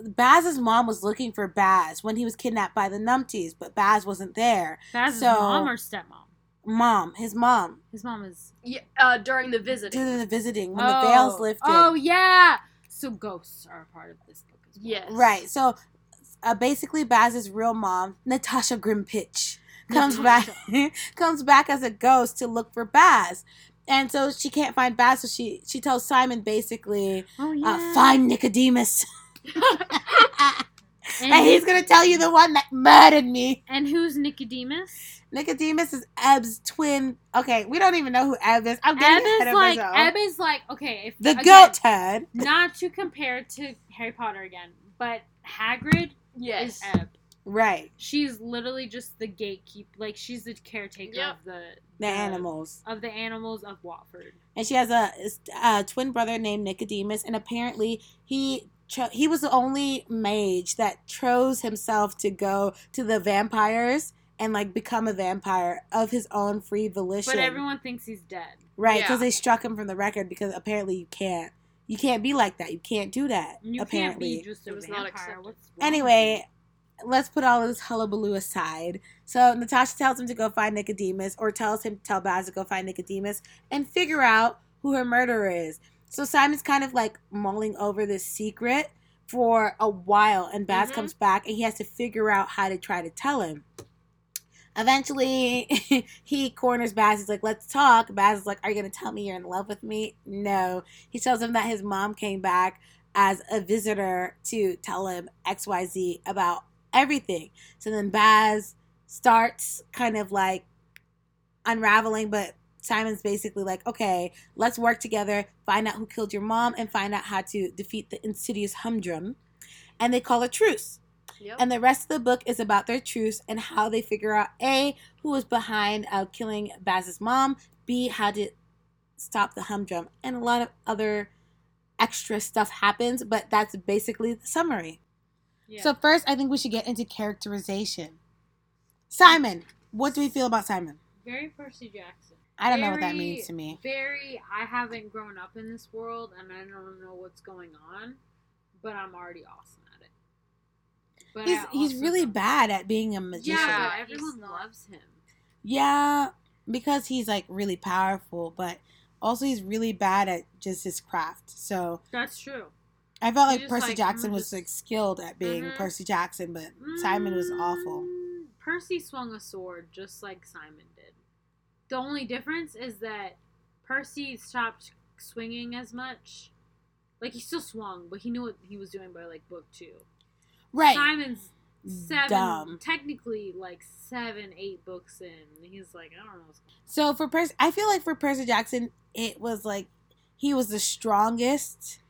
Baz's mom was looking for Baz when he was kidnapped by the Numpties, but Baz wasn't there. Baz's So- mom or stepmom? Mom, his mom, His mom is Yeah, uh, during the visiting. due to the visiting when the veil's lifted. Oh yeah. So ghosts are a part of this book as well. Yes. Right. So uh, basically, Baz's real mom, Natasha Grimm-Pitch, comes Natasha. back comes back as a ghost to look for Baz. And so she can't find Baz, so she she tells Simon basically, Oh yeah. uh, find Nicodemus. And, and he's gonna tell you the one that murdered me. and who's Nicodemus? Nicodemus is Eb's twin. Okay, we don't even know who Eb is. I'm Eb getting ahead is of like myself. Eb is like okay. If the again, goat head. Not to compare to Harry Potter again, but Hagrid yes. is Eb. Right. She's literally just the gatekeeper. Like she's the caretaker Yep. of the The animals. of the animals of Watford. and she has a, a twin brother named Nicodemus, and apparently he cho- he was the only mage that chose himself to go to the vampires and like become a vampire of his own free volition. But everyone thinks he's dead. right? Because Yeah. they struck him from the record because apparently you can't you can't be like that. You can't do that. You apparently. can't be just a It was not vampire. accepted. What's Anyway, let's put all of this hullabaloo aside. So Natasha tells him to go find Nicodemus, or tells him to tell Baz to go find Nicodemus and figure out who her murderer is. So Simon's kind of like mulling over this secret for a while, and Baz Mhm. comes back and he has to figure out how to try to tell him. Eventually, he corners Baz. He's like, "Let's talk." Baz is like, "Are you gonna tell me you're in love with me?" No. He tells him that his mom came back as a visitor to tell him XYZ about everything. So then Baz starts kind of like unraveling, but Simon's basically like, okay, let's work together, find out who killed your mom, and find out how to defeat the insidious humdrum. And they call a truce. Yep. And the rest of the book is about their truce and how they figure out A, who was behind uh, killing Baz's mom, B, how to stop the humdrum, and a lot of other extra stuff happens, but that's basically the summary. Yeah. So first, I think we should get into characterization. Simon, what do we feel about Simon? very Percy Jackson. I don't know what that means to me. Very. I haven't grown up in this world, and I don't know what's going on, but I'm already awesome. But He's he's really don't- bad at being a magician. Yeah, everyone loves him. Yeah, because he's like really powerful, but also he's really bad at just his craft. So That's true. I felt like Percy like, Jackson was just- like skilled at being Mhm. Percy Jackson, but Simon was awful. Mm, Percy swung a sword just like Simon did. The only difference is that Percy stopped swinging as much. Like he still swung, but he knew what he was doing by like book two. Right. Simon's seven, Dumb. technically like seven, eight books in. and He's like, I don't know. So for Percy, I feel like for Percy Jackson, it was like he was the strongest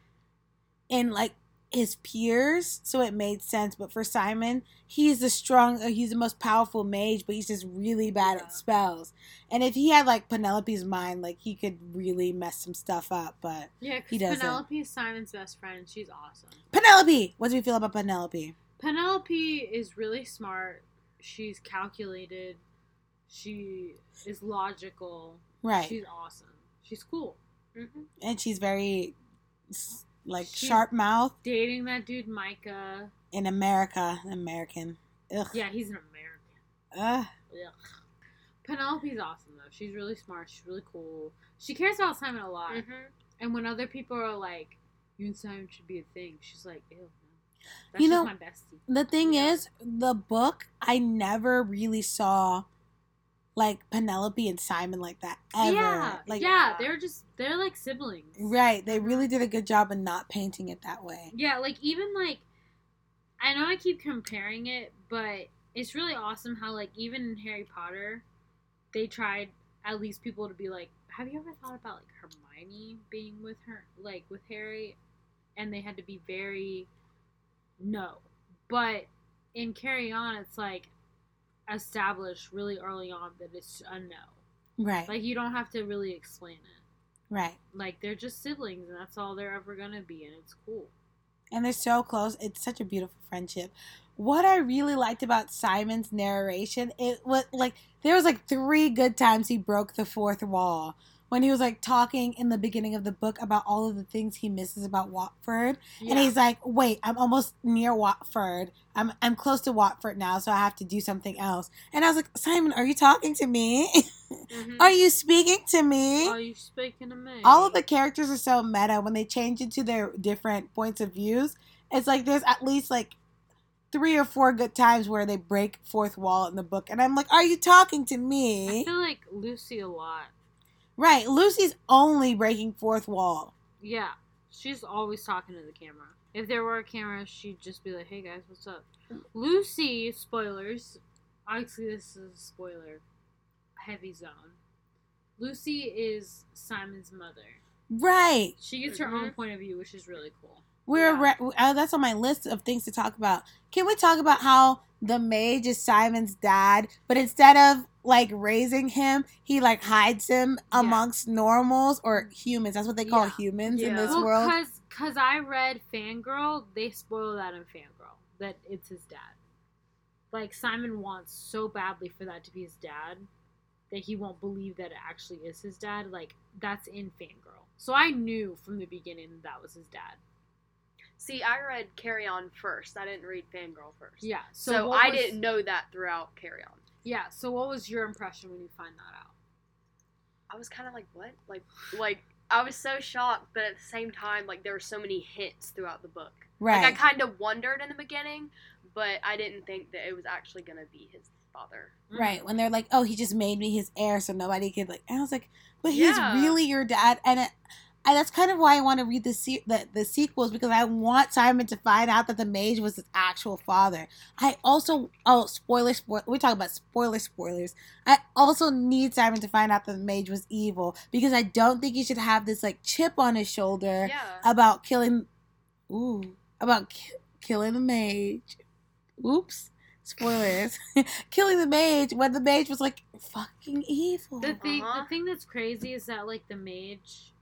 in like his peers, so it made sense. But for Simon, he's the strong, uh, he's the most powerful mage, but he's just really bad Yeah. at spells. And if he had like Penelope's mind, like he could really mess some stuff up. But yeah, He because doesn't. Penelope is Simon's best friend. She's awesome. Penelope, what do we feel about Penelope? Penelope is really smart. She's calculated. She is logical. Right, She's awesome. She's cool. Mhm. and she's very like She's- sharp mouth Dating that dude Micah. in America, American. Ugh. Yeah, he's an American. Ugh. Ugh. Penelope's awesome though. She's really smart. She's really cool. She cares about Simon a lot. Mhm. And when other people are like, "You and Simon should be a thing," she's like, "Ew, no." That's You know- my bestie. The thing Yeah. is, the book I never really saw like Penelope and Simon like that ever. Yeah, Like yeah, they're just they're like siblings. right, they really did a good job of not painting it that way. Yeah, like even like I know I keep comparing it, but it's really awesome how like even in Harry Potter, they tried at least people to be like, have you ever thought about like Hermione being with her like with Harry and they had to be very no. But in Carry On it's like established really early on that it's a no. Right. Like you don't have to really explain it. right. Like they're just siblings and that's all they're ever gonna be and it's cool. and they're so close. It's such a beautiful friendship. What I really liked about Simon's narration, it was like there was like three good times he broke the fourth wall when he was like talking in the beginning of the book about all of the things he misses about Watford, and he's like, "Wait, I'm almost near Watford. I'm I'm close to Watford now, so I have to do something else." And I was like, "Simon, are you talking to me? Mhm. are you speaking to me?" Are you speaking to me? all of the characters are so meta when they change into their different points of views it's like there's at least like three or four good times where they break fourth wall in the book and i'm like are you talking to me? I feel like Lucy a lot. Right lucy's only breaking fourth wall Yeah, she's always talking to the camera. If there were a camera, she'd just be like, "Hey guys, what's up?" Lucy, spoilers. Obviously, this is a spoiler. Heavy zone. Lucy is Simon's mother. right She gets her own Mm-hmm. point of view, which is really cool. We're Yeah. re- uh, that's on my list of things to talk about can we talk about how the mage is simon's dad but instead of like raising him he like hides him Yeah. amongst normals or humans that's what they call Yeah. humans in this well, world cause, cause I read Fangirl, they spoil that in Fangirl that it's his dad. Like Simon wants so badly for that to be his dad that he won't believe that it actually is his dad. Like that's in Fangirl, so I knew from the beginning that, that was his dad. See, I read Carry On first. I didn't read Fangirl first. Yeah. So, So, I was- didn't know that throughout Carry On. Yeah. So what was your impression when you find that out? I was kind of like, what? Like, like I was so shocked, but at the same time, like there were so many hints throughout the book. right Like I kind of wondered in the beginning, but I didn't think that it was actually gonna be his father. Mm. Right, when they're like, "Oh, he just made me his heir, so nobody could like." And I was like, "But Yeah. he's really your dad," and it, and that's kind of why I want to read the, se- the the sequels because I want Simon to find out that the mage was his actual father. I also, oh, spoiler, spoil. We talk about spoiler, spoilers. I also need Simon to find out that the mage was evil because I don't think he should have this like chip on his shoulder Yeah. about killing, ooh, about ki- killing the mage. Oops. Spoilers. killing the mage when the mage was like fucking evil. The thing, Uh-huh. the thing that's crazy is that like the mage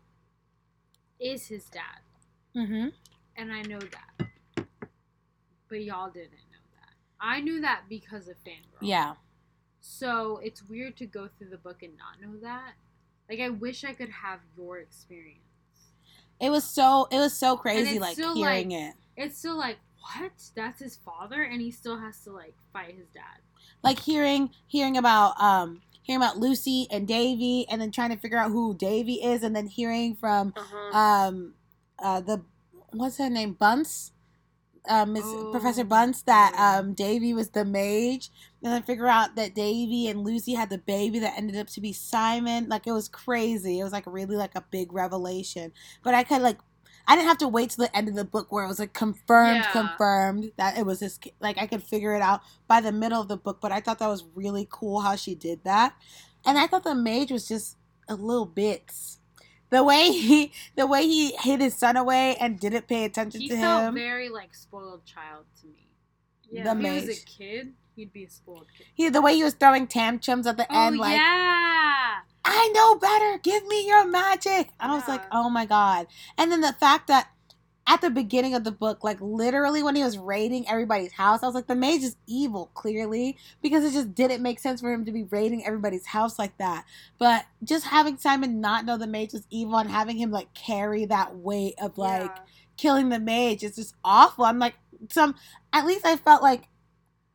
is his dad, mm-hmm. and I know that, but y'all didn't know that. I knew that because of Fangirl. Yeah. So it's weird to go through the book and not know that. Like I wish I could have your experience. It was so it was so crazy like hearing like- it. It's still like what? That's his father, and he still has to like fight his dad. Like hearing hearing about um hearing about Lucy and Davy and then trying to figure out who Davy is and then hearing from Uh-huh. um uh the what's her name? Bunce? Uh, Miss Oh. Professor Bunce that um Davy was the mage and then figure out that Davy and Lucy had the baby that ended up to be Simon. Like it was crazy. It was like really like a big revelation. But I could like I didn't have to wait till the end of the book where it was like confirmed Yeah. confirmed that it was this like I could figure it out by the middle of the book but I thought that was really cool how she did that and I thought the mage was just a little bits the way he the way he hid his son away and didn't pay attention He to him. He felt very like spoiled child to me. yeah. the he was mage. a kid, he'd be a spoiled kid. he the way he was throwing tantrums at the Oh end like yeah. I know better. Give me your magic. And I was like, oh my God. And then the fact that at the beginning of the book, like literally when he was raiding everybody's house, I was like, the mage is evil, clearly, because it just didn't make sense for him to be raiding everybody's house like that. But just having Simon not know the mage was evil and having him like carry that weight of like Yeah. killing the mage is just awful. I'm like, some, at least I felt like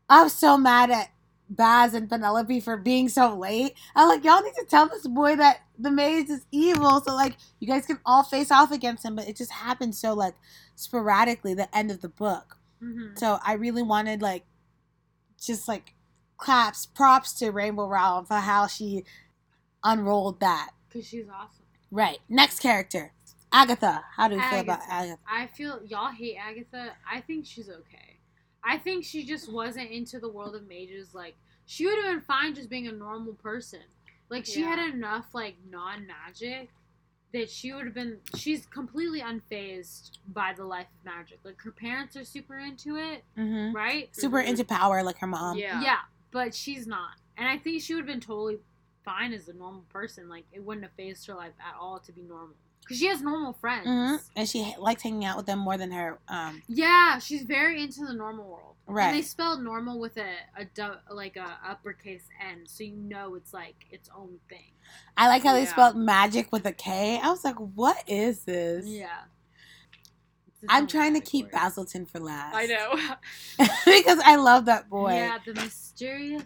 I was so mad at Baz and Penelope for being so late. I'm like, y'all need to tell this boy that the mage is evil, so like you guys can all face off against him. But it just happened so like sporadically. The end of the book, Mm-hmm. so I really wanted like just like claps, props to Rainbow Rowell for how she unrolled that. Because she's awesome. Right. Next character, Agatha. How do you feel about Agatha. Agatha? I feel y'all hate Agatha. I think she's okay. I think she just wasn't into the world of mages. Like she would have been fine just being a normal person. Like she Yeah. had enough like non magic that she would have been. She's completely unfazed by the life of magic. Like her parents are super into it, Mm-hmm. right? Super into power, like her mom. yeah. yeah, but she's not. And I think she would have been totally fine as a normal person. Like it wouldn't have phased her life at all to be normal. Because she has normal friends. hmm And she likes hanging out with them more than her. Um, Yeah, she's very into the normal world. Right. And they spelled normal with a, a du- like a uppercase N, so you know it's like its own thing. I like how they spelled magic with a K. I was like, what is this? Yeah. I'm trying to keep. Basilton for last. I know. because I love that boy. Yeah, the mysterious.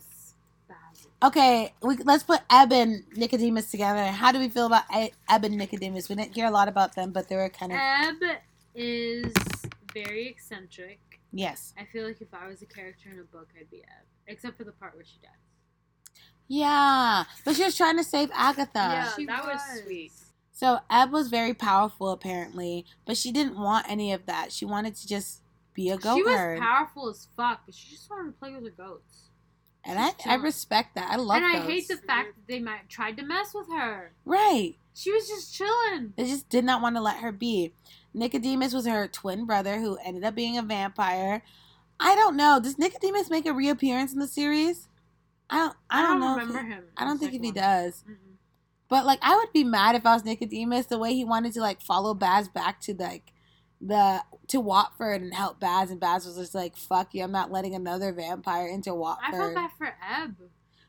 Okay, we, let's put Eb and Nicodemus together. How do we feel about E- Eb and Nicodemus? We didn't hear a lot about them, but they were kind of Eb is very eccentric. yes, I feel like if I was a character in a book, I'd be Eb, except for the part where she dies. yeah. But she was trying to save Agatha. Yeah, She that was was. sweet. So Eb was very powerful apparently, but she didn't want any of that. She wanted to just be a goat she was herd, powerful as fuck, but she just wanted to play with her goats. And I, I respect that. I love that. and I hate the fact that they might tried to mess with her. right. She was just chilling. They just did not want to let her be. Nicodemus was her twin brother who ended up being a vampire. I don't know. Does Nicodemus make a reappearance in the series? I don't. I, don't, know. if remember he- him. I don't think if he does. Mm-mm. But like, I would be mad if I was Nicodemus. The way he wanted to like follow Baz back to like the to Watford and help Baz, and Baz was just like, "Fuck you! I'm not letting another vampire into Watford." I felt bad for Eb.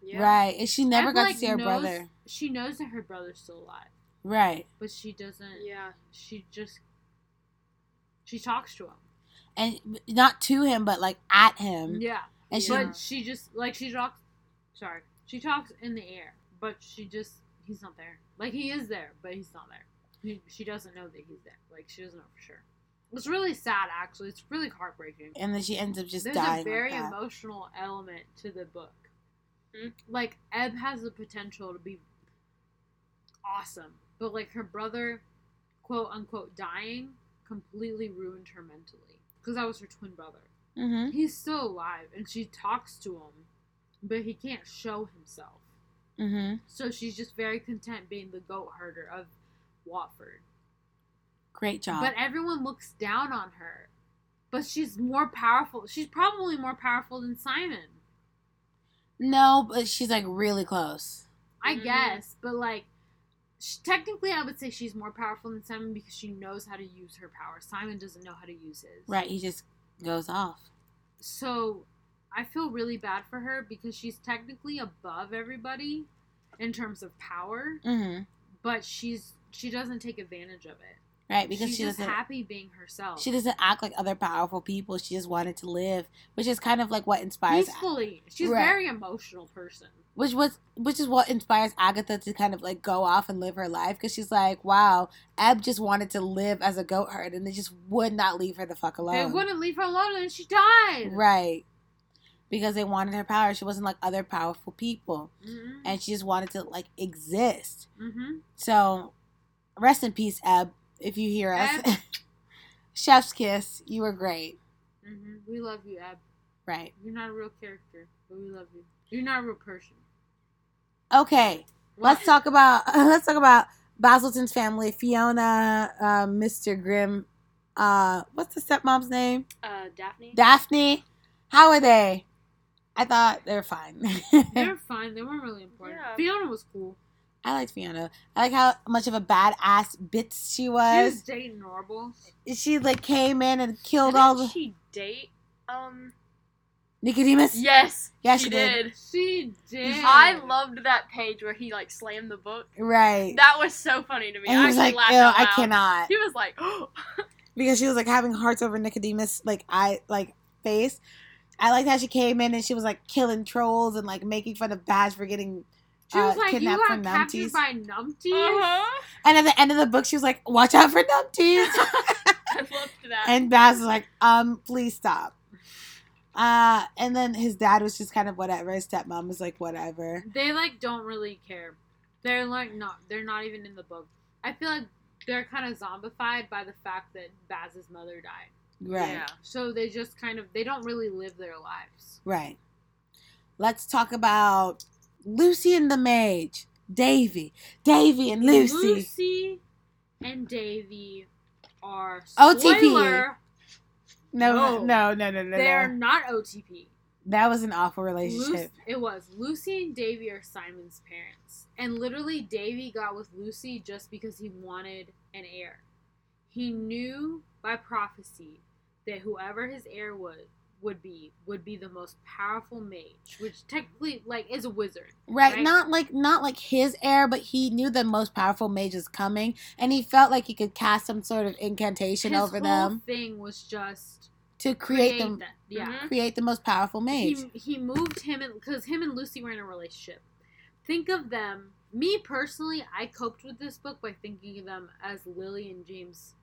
Yeah. Right, and she never Eb, got like, to see her knows- brother. She knows that her brother's still alive, Right, but she doesn't. Yeah. She just she talks to him. and not to him, but like at him. Yeah, And she, but she just like she talks. Sorry, she talks in the air, but she just he's not there. Like he is there, but he's not there. He, she doesn't know that he's there. Like she doesn't know for sure. It's really sad, actually. It's really heartbreaking. and then she ends up just There's dying. a very like emotional element to the book. Like Eb has the potential to be awesome, but like her brother, quote unquote, dying completely ruined her mentally. Because that was her twin brother. Mhm. He's still alive, and she talks to him, but he can't show himself. Mhm. So she's just very content being the goat herder of Watford. Great job. But everyone looks down on her. But she's more powerful. She's probably more powerful than Simon. no, but she's like really close. I Mhm. guess, but like, sh technically, I would say she's more powerful than Simon because she knows how to use her power. Simon doesn't know how to use his. Right, he just goes off. So, I feel really bad for her because she's technically above everybody in terms of power, Mhm. but she's she doesn't take advantage of it. Right, because she's she just happy being herself. She doesn't act like other powerful people. She just wanted to live, which is kind of like what inspires, peacefully. She's a Right. very emotional person. which was, which is what inspires Agatha to kind of like go off and live her life because she's like, wow, Eb just wanted to live as a goat herd, and they just would not leave her the fuck alone. They wouldn't leave her alone, and she died. Right, because they wanted her power. She wasn't like other powerful people, Mm-hmm. and she just wanted to like exist. mm-hmm. So, rest in peace, Eb, if you hear us. Eb. Chef's kiss. You were great. Mm-hmm. We love you, Ab. Right. You're not a real character, but we love you. You're not a real person. Okay. Let's talk about let's talk about Basilton's family. Fiona, uh, Mr. Grimm. Uh, what's the stepmom's name? Uh, Daphne. Daphne. How are they? I thought they were fine. They're fine. They weren't really important. Yeah. Fiona was cool. I liked Fiona. I like how much of a badass bitch she She was was. dating Norval. She like came in and killed Didn't all the she date? Um. Nicodemus. Yes. Yeah, she, she did. did. She did. I loved that page where he like slammed the book. Right. That was so funny to me. and I was like, laughed "Ew, I cannot." He was like, because she was like having hearts over Nicodemus like I like face. I liked how she came in and she was like killing trolls and like making fun of Baz for getting She was uh, like, you kidnapped got from captured numpties. by numpties. uh-huh. And at the end of the book, she was like, "Watch out for numpties." I loved that. and Baz was like, "Um, please stop." Uh, and then his dad was just kind of whatever. His stepmom was like, "Whatever." They like don't really care. They're like not. They're not even in the book. I feel like they're kind of zombified by the fact that Baz's mother died. Right, Yeah. So they just kind of they don't really live their lives. right. Let's talk Lucy and the Mage, Davy, Davy and Lucy. Lucy and Davy are OTP. No, No. no, no, no, no, They're no. not OTP. That was an awful relationship. it was Lucy and Davy are Simon's parents, and literally Davy got with Lucy just because he wanted an heir. He knew by prophecy that whoever his heir would would be would be the most powerful mage, which technically like is a wizard. Right, right? not like not like his heir, but he knew the most powerful mage was coming, and he felt like he could cast some sort of incantation His over whole them thing was just to create, create them, that. Yeah. Mhm. create the most powerful mage. he he moved him because him and Lucy were in a relationship. Think of them. Me personally, I coped with this book by thinking of them as Lily and James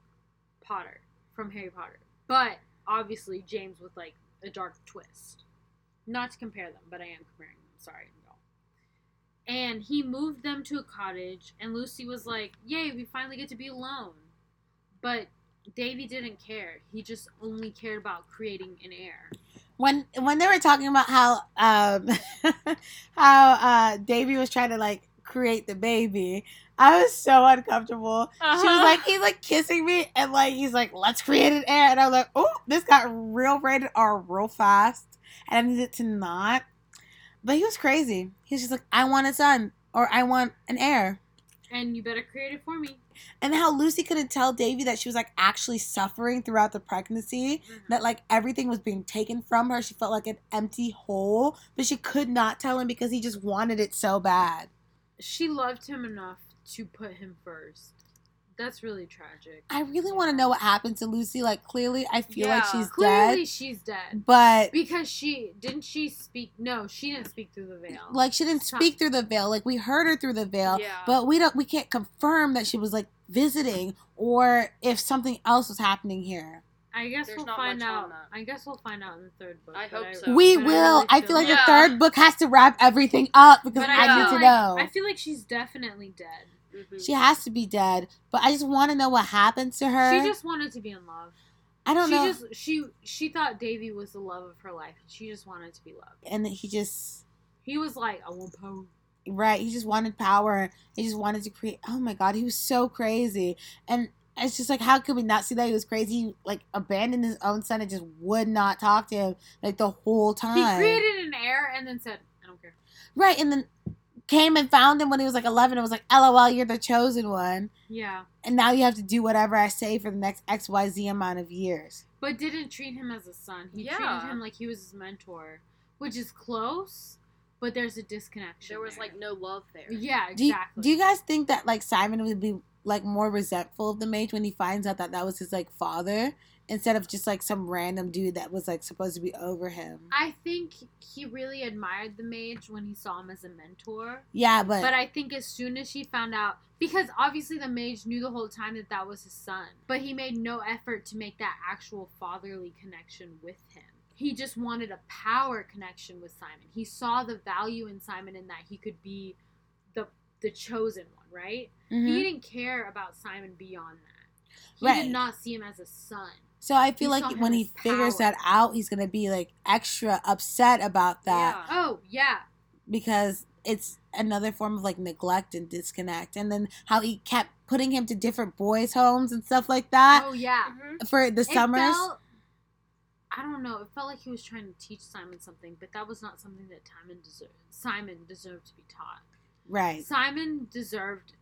Potter from Harry Potter, but obviously James with like a dark twist. Not to compare them, but I am comparing them. Sorry, y'all. And he moved them to a cottage, and Lucy was like, "Yay, we finally get to be alone." But Davy didn't care. He just only cared about creating an heir. when when they were talking about how um how uh Davy was trying to like create the baby, I was so uncomfortable. She was Uh-huh. like, he's like kissing me, and like he's like, let's create an heir, and I was like, oh, this got real rated R real fast, and I needed to not. But he was crazy. He was just like, I want a son, or I want an heir. and you better create it for me. And how Lucy couldn't tell Davy that she was like actually suffering throughout the pregnancy, that like everything was being taken from her. She felt like an empty hole, but she could not tell him because he just wanted it so bad. She loved him enough to put him first. That's really tragic. I really want to know what happened to Lucy. Like clearly, I feel like Yeah. she's Clearly, dead, she's dead but because she didn't. She speak. No, she didn't speak through the veil. like she didn't speak through the veil. Like we heard her through the veil, Yeah. but we don't. We can't confirm that she was like visiting or if something else was happening here. I guess There's we'll find out. I guess we'll find out in the third book. I but hope so. we but will. really I feel like Yeah. the third book has to wrap everything up because But I, I need feel to like, know. I feel like she's definitely dead. Mhm. She has to be dead, but I just want to know what happens to her. She just wanted to be in love. I don't know. she know. just she she thought Davy was the love of her life. She just wanted to be loved. and he just He was like, I want power. right, he just wanted power. He just wanted to create. Oh my god, he was so crazy, and it's just like how could we not see that he was crazy? He, like abandoned his own son and just would not talk to him like the whole time. He created an heir and then said, I don't care. right, and then came and found him when he was like eleven. and was like, "LOL, you're the chosen one." Yeah. And now you have to do whatever I say for the next X Y Z amount of years. But didn't treat him as a son. He treated him like he was his mentor, which is close, but there's a disconnection. There was there. like no love there. Yeah, Do you, do you guys think that like Simon would be like more resentful of the mage when he finds out that that was his like father instead of just like some random dude that was like supposed to be over him? I think he really admired the mage when he saw him as a mentor. Yeah, but, But I think as soon as she found out, because obviously the mage knew the whole time that that was his son, but he made no effort to make that actual fatherly connection with him. He just wanted a power connection with Simon. He saw the value in Simon in that he could be the the chosen one, right? Mhm. He didn't care about Simon beyond that. He Right. did not see him as a son. so I feel he like when as he figures that out, he's gonna be like extra upset about that Yeah. Oh yeah, because it's another form of like neglect and disconnect. And then how he kept putting him to different boys' homes and stuff like that oh yeah. Mhm. for the It summers. felt- I don't know. It felt like he was trying to teach Simon something, but that was not something that Simon deserved. Simon deserved to be taught. Right. Simon deserved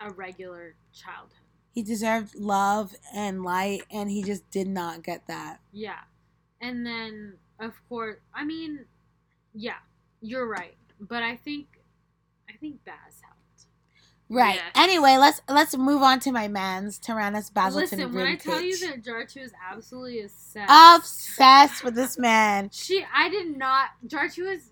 a regular childhood. He deserved love and light, and he just did not get that. Yeah, and then of course, I mean, yeah, you're right. But I think, I think Baz helped. Right. Anyway, let's let's move on to my man's Tyrannus Basilton Listen, when I tell you that Jartu is absolutely obsessed, obsessed with this man. She, I did not. Jartu is,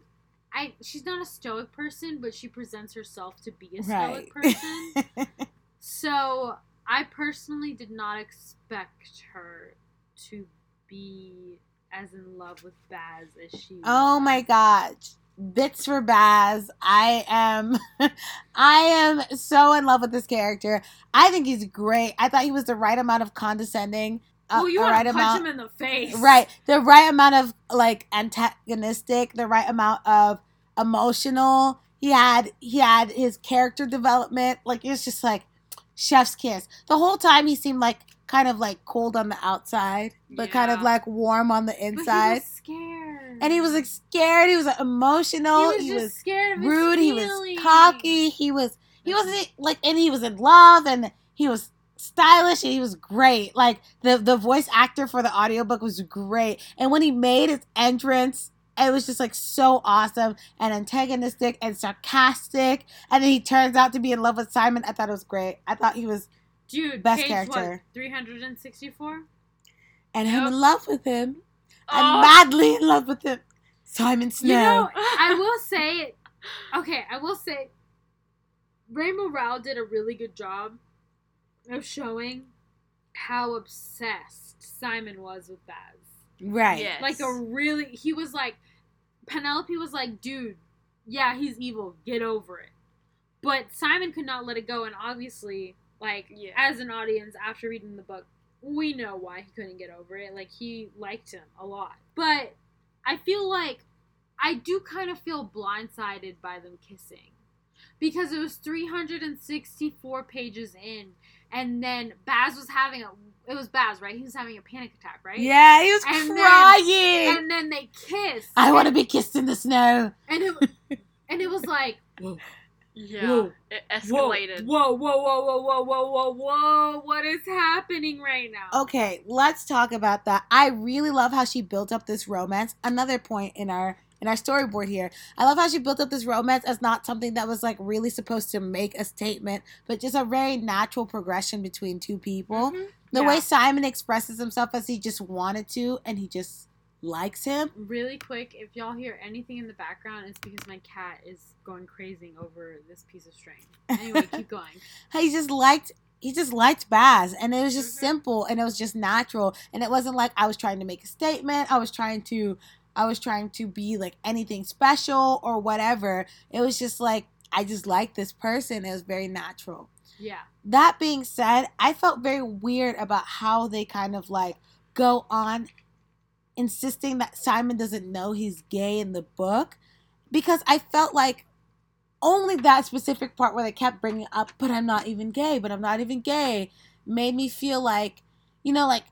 I. She's not a stoic person, but she presents herself to be a stoic Right. person. so I personally did not expect her to be as in love with Baz as she. oh was. my god. Bits for Baz. I am I am so in love with this character. I think he's great. I thought he was the right amount of condescending. Uh, Well, you want right to punch amount him in the face, right the right amount of like antagonistic the right amount of emotional he had he had his character development like it was just like chef's kiss the whole time he seemed like kind of like cold on the outside but kind of like warm on the he inside was scared. and he was like scared. He was like, emotional. he was just scared of his rude. He was cocky. He was he wasn't like, and he was in love, and he was stylish. And he was great. Like the the voice actor for the audiobook was great, and when he made his entrance. It was just like so awesome and antagonistic and sarcastic. And then he turns out to be in love with Simon. I thought it was great. I thought he was Dude, Best page character. Three hundred and sixty-four. and I'm in love with him. I'm Oh. madly in love with him. Simon Snow. You know, I will say, okay, I will say, Rainbow Rowell did a really good job of showing how obsessed Simon was with Baz. right. Yes. Like a really, he was like, Penelope was like, dude, yeah, he's evil, get over it. But Simon could not let it go, and obviously, like, Yeah. as an audience, after reading the book, we know why he couldn't get over it. Like, he liked him a lot. But I feel like I do kind of feel blindsided by them kissing. Because it was 364 pages in, and then Baz was having a. It was Baz, right? He was having a panic attack, right? Yeah, he was And then- crying. And then they kissed. I want to be kissed in the snow. And it, and it was like, Yeah. Whoa. It escalated. whoa, whoa, whoa, whoa, whoa, whoa, whoa, whoa! What is happening right now? Okay, let's talk about that. I really love how she built up this romance. Another point in our in our storyboard here. I love how she built up this romance as not something that was like really supposed to make a statement, but just a very natural progression between two people. Mhm. The Yeah. way Simon expresses himself as he just wanted to and he just likes him. Really quick, if y'all hear anything in the background, it's because my cat is going crazy over this piece of string. Anyway, keep going. he just liked he just liked Baz and it was just Mhm. simple and it was just natural and it wasn't like I was trying to make a statement I was trying to I was trying to be like anything special or whatever it was just like I just liked this person it was very natural Yeah. that being said I felt very weird about how they kind of like go on insisting that Simon doesn't know he's gay in the book because I felt like only that specific part where they kept bringing up, but I'm not even gay, but I'm not even gay, made me feel like, you know, like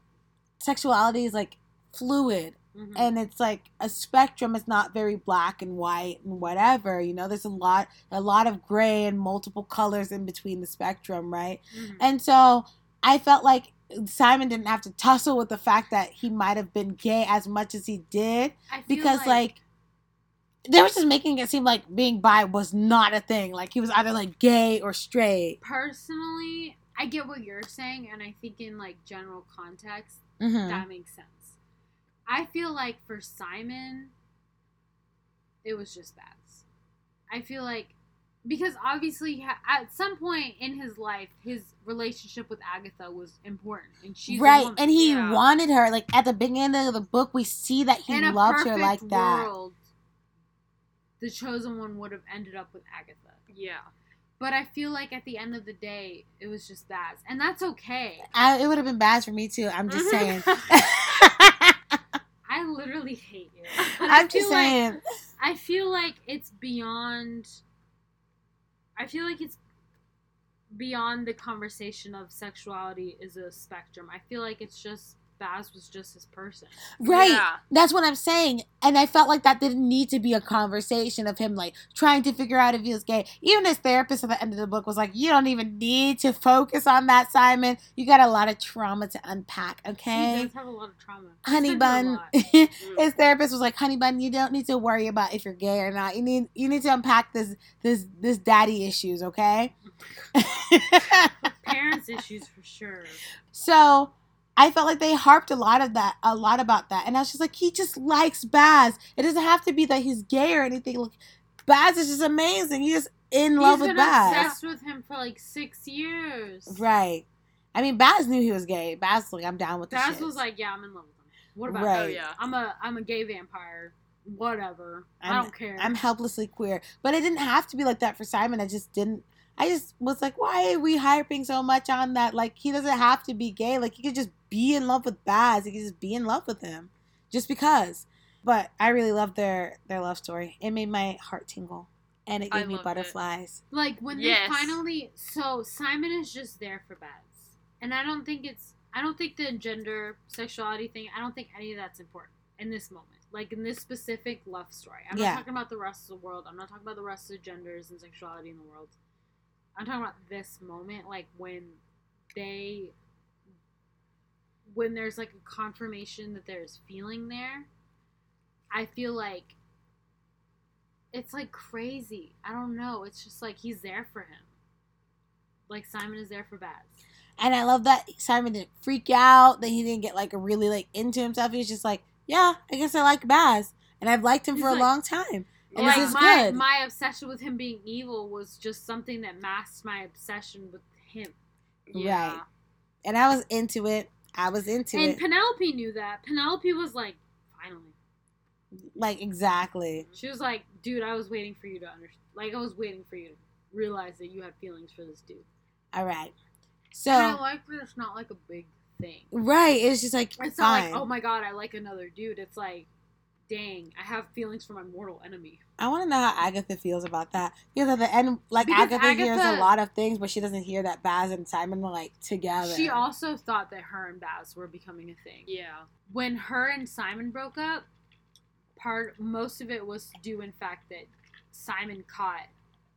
sexuality is like fluid Mhm. and it's like a spectrum. It's not very black and white and whatever. You know, there's a lot, a lot of gray and multiple colors in between the spectrum, right? Mhm. And so I felt like Simon didn't have to tussle with the fact that he might have been gay as much as he did because like, they were just making it seem like being bi was not a thing. Like he was either like gay or straight. personally, I get what you're saying, and I think in like general context, Mm-hmm. that makes sense. I feel like for Simon, it was just that. I feel like because obviously at some point in his life, his relationship with Agatha was important, and she's right, woman. and he yeah. wanted her. Like at the beginning of the book, we see that he in a loved her like that. world, the chosen one would have ended up with Agatha. Yeah. But I feel like at the end of the day, it was just that, and that's okay. I, it would have been bad for me too. I'm just mm-hmm. saying. I literally hate you. I'm just feel like- saying. I feel like it's beyond. I feel like it's beyond the conversation of sexuality is a spectrum. I feel like it's just Baz was just his person. Right. Yeah. That's what I'm saying. And I felt like that didn't need to be a conversation of him like trying to figure out if he was gay. Even his therapist at the end of the book was like, You don't even need to focus on that, Simon. You got a lot of trauma to unpack, He okay? does have a lot of trauma. Honey He's bun. through mm. his therapist was like, Honey bun, you don't need to worry about if you're gay or not. You need you need to unpack this this this daddy issues, okay? Parents issues for sure. So I felt like they harped a lot of that, a lot about that, and I was just like, he just likes Baz. It doesn't have to be that he's gay or anything. Like, Baz is just amazing. He's just in love He's with been Baz. obsessed with him for like six years. Right. I mean, Baz knew he was gay. Baz was like, I'm down with the Baz was like, "Yeah, I'm in love with him. What about oh, Right. Oh yeah. I'm a I'm a gay vampire. Whatever. I I'm- don't care. I'm helplessly queer. But it didn't have to be like that for Simon. I just didn't. I just was like, why are we hyping so much on that? Like, he doesn't have to be gay. Like, he could just be in love with Baz. He could just be in love with him, just because. But I really loved their their love story. It made my heart tingle, and it I gave me loved it. butterflies. Like when Yes. they finally so Simon is just there for Baz. And I don't think it's I don't think the gender sexuality thing, I don't think any of that's important in this moment. like in this specific love story. I'm Yeah. not talking about the rest of the world. I'm not talking about the rest of the genders and sexuality in the world. I'm talking about this moment, like when they, when there's like a confirmation that there's feeling there. I feel like it's like crazy. I don't know. It's just like he's there for him. Like Simon is there for Baz. And I love that Simon didn't freak out, that he didn't get like really like into himself. He was just like, yeah, I guess I like Baz. And I've liked him He's for a like- long time. And like this is my good. my obsession with him being evil was just something that masked my obsession with him. Right. And I was into it. I was into And it. And Penelope knew that. Penelope was like, finally. like exactly. She was like, dude, I was waiting for you to understand. Like, I was waiting for you to realize that you had feelings for this dude. All right. and I like that it's not like a big thing. right, it's just like It's not like, oh my god, I like another dude. It's like, dang, I have feelings for my mortal enemy. I want to know how Agatha feels about that because at the end, like Because Agatha, hears a lot of things, but she doesn't hear that Baz and Simon were like together. She also thought that her and Baz were becoming a thing. Yeah. when her and Simon broke up, part most of it was due in fact that Simon caught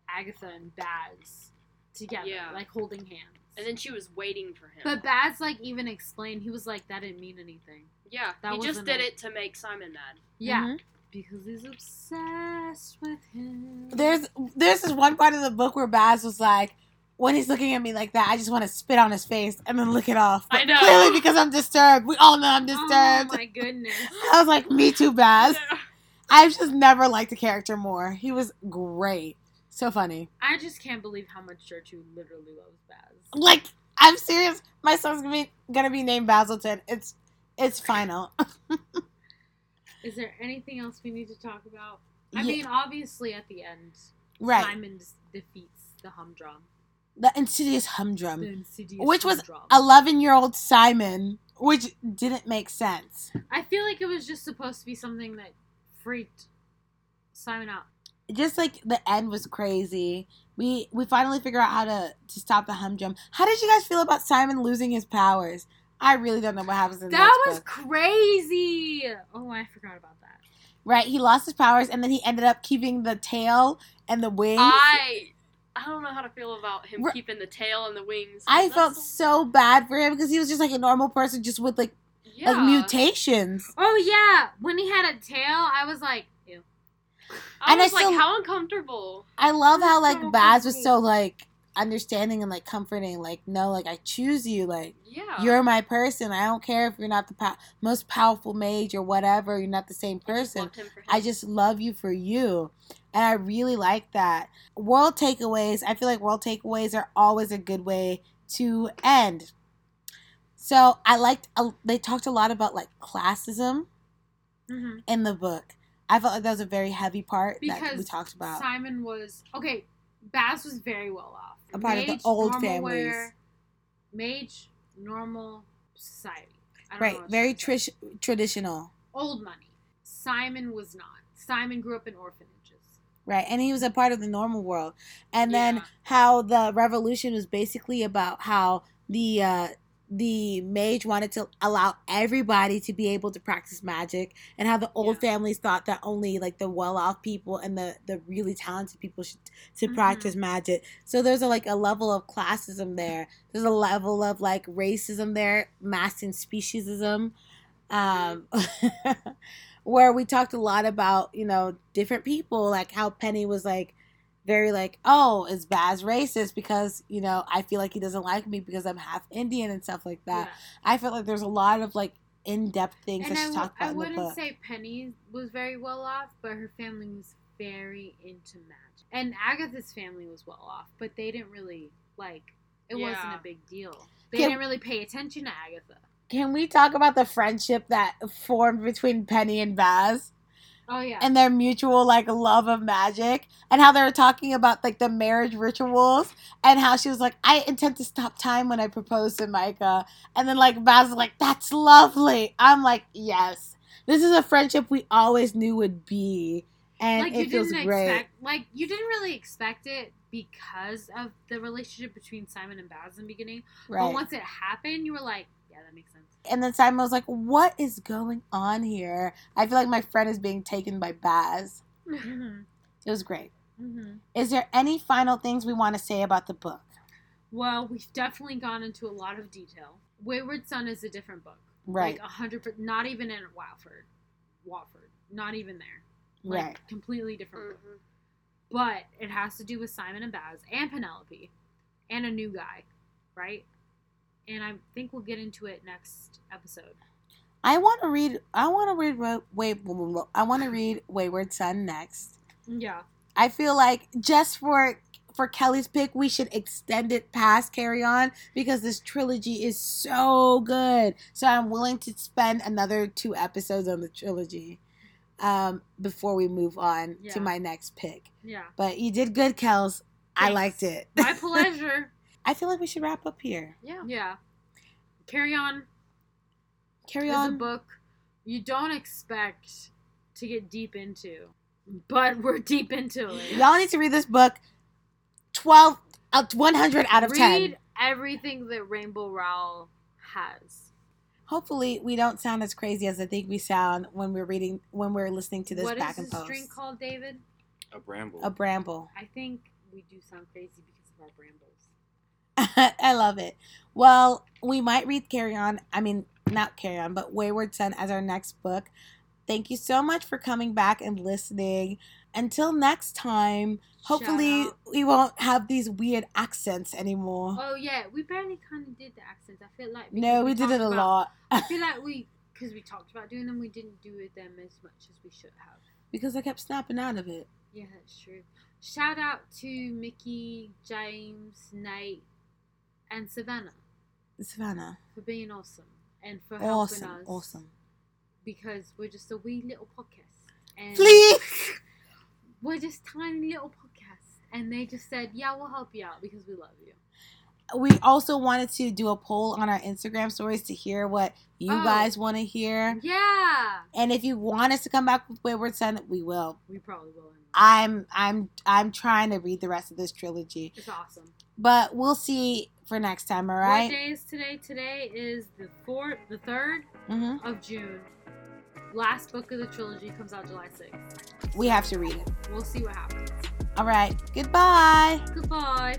Agatha and Baz together, Yeah. like holding hands. And then she was waiting for him. but Baz like even explained he was like that didn't mean anything. Yeah, that he just did a- it to make Simon mad. Yeah, Mhm. because he's obsessed with him. There's there's this one part of the book where Baz was like, when he's looking at me like that, I just want to spit on his face and then lick it off. I know. Clearly because I'm disturbed. We all know I'm Oh disturbed. my goodness. I was like, me too, Baz. I've just never liked the character more. He was great. So funny. I just can't believe how much Jartu literally loves Baz. Like, I'm serious. My son's gonna be gonna be named Basilton. It's it's final. Is there anything else we need to talk about? I Yeah. mean, obviously at the end, right. Simon defeats the humdrum. The insidious humdrum. The insidious Which was 11 year old Simon, which didn't make sense. I feel like it was just supposed to be something that freaked Simon out. Just like the end was crazy. We we finally figure out how to, to stop the humdrum. How did you guys feel about Simon losing his powers? I really don't know what happens in That was book. crazy. Oh, I forgot about that. Right, he lost his powers and then he ended up keeping the tail and the wings. I I don't know how to feel about him keeping the tail and the wings. I felt the- so bad for him because he was just like a normal person, just with like yeah. like mutations. Oh yeah, when he had a tail, I was like, ew. I and I was like, still- how uncomfortable. I love how like so Baz was so like understanding and like comforting. Like no, like I choose you. Like Yeah. you're my person. I don't care if you're not the pow- most powerful mage or whatever. You're not the same I just person. for him. I just love you for you. And I really like that. World takeaways, I feel like world takeaways are always a good way to end. So I liked, uh, they talked a lot about like classism Mm-hmm. in the book. I felt like that was a very heavy part that we talked about. Simon was okay. Baz was very well off. Part of the old families. wear, mage, normal society. I don't right, very trish- traditional. old money. Simon was not. Simon grew up in orphanages. Right, and he was a part of the normal world. And then how the revolution was basically about how the uh, the mage wanted to allow everybody to be able to practice magic, and how the old Yeah. families thought that only like the well off people and the the really talented people should to Mhm. practice magic. So there's a, like a level of classism there. There's a level of like racism there, mass and speciesism. Um, where we talked a lot about you know different people like how penny was like very like oh is baz racist because you know i feel like he doesn't like me because i'm half indian and stuff like that Yeah. i felt like there's a lot of like in-depth things And that I, she w- talked I in wouldn't book say Penny was very well off, but her family was very into magic. And Agatha's family was well off, but they didn't really like. It wasn't a big deal. They Yeah. didn't really pay attention to Agatha. can we talk about the friendship that formed between penny and baz Oh yeah. and their mutual like love of magic and how they were talking about like the marriage rituals and how she was like i intend to stop time when i propose to micah and then like baz was like that's lovely i'm like yes this is a friendship we always knew would be and like it you feels didn't great expect like you didn't really expect it because of the relationship between Simon and Baz in the beginning. But once it happened, you were like, yeah, Yeah, that makes sense. And then Simon was like, "What is going on here?" I feel like my friend is being taken by Baz. hmm It was great. hmm Is there any final things we want to say about the book? Well, we've definitely gone into a lot of detail. Wayward Son is a different book. Right. Like a hundred, per- not even in Watford, Watford, not even there. Like, right. Completely different book. Mhm. But it has to do with Simon and Baz and Penelope, and a new guy, right? And I think we'll get into it next episode. I want to read. I want to read. Wa- Wait. I want to read Wayward Son next. Yeah. I feel like just for for Kelly's pick, we should extend it past Carry On because this trilogy is so good. So I'm willing to spend another two episodes on the trilogy um, before we move on Yeah. to my next pick. Yeah. But you did good, Kels. I liked it. My pleasure. I feel like we should wrap up here. Yeah. yeah. Carry on. Carry is a on. book you don't expect to get deep into, but we're deep into it. Y'all need to read this book. Twelve, uh, one hundred out of ten. Read everything that Rainbow Rowell has. Hopefully, we don't sound as crazy as I think we sound when we're reading when we're listening to this What is back and forth. this post. drink called, David? A bramble. A bramble. I think we do sound crazy because of our brambles. I love it. Well, we might read Carry On. I mean, not Carry On, but Wayward Son as our next book. Thank you so much for coming back and listening. Until next time, hopefully we won't have these weird accents anymore. Oh yeah, we barely kind of did the accents. I feel like no, because we did it a about- lot I feel like we because we talked about doing them, we didn't do it them as much as we should have. because I kept snapping out of it. Yeah, that's true. Shout out to Mickey, James, Nate, and Savannah Savannah, for being awesome and for helping awesome, us. awesome. Because we're just a wee little podcast. And Please. We're just tiny little podcasts. And they just said, yeah, we'll help you out because we love you. we also wanted to do a poll on our Instagram stories to hear what you Oh. guys want to hear. Yeah. And if you want us to come back with Wayward Son, we will. We probably will. I'm I'm I'm trying to read the rest of this trilogy. It's awesome. But we'll see for next time, all What right? day is today? Today is the fourth, the third Mm-hmm. of June. Last book of the trilogy comes out July 6th. We have to read it. We'll see what happens. All right. Goodbye. Goodbye.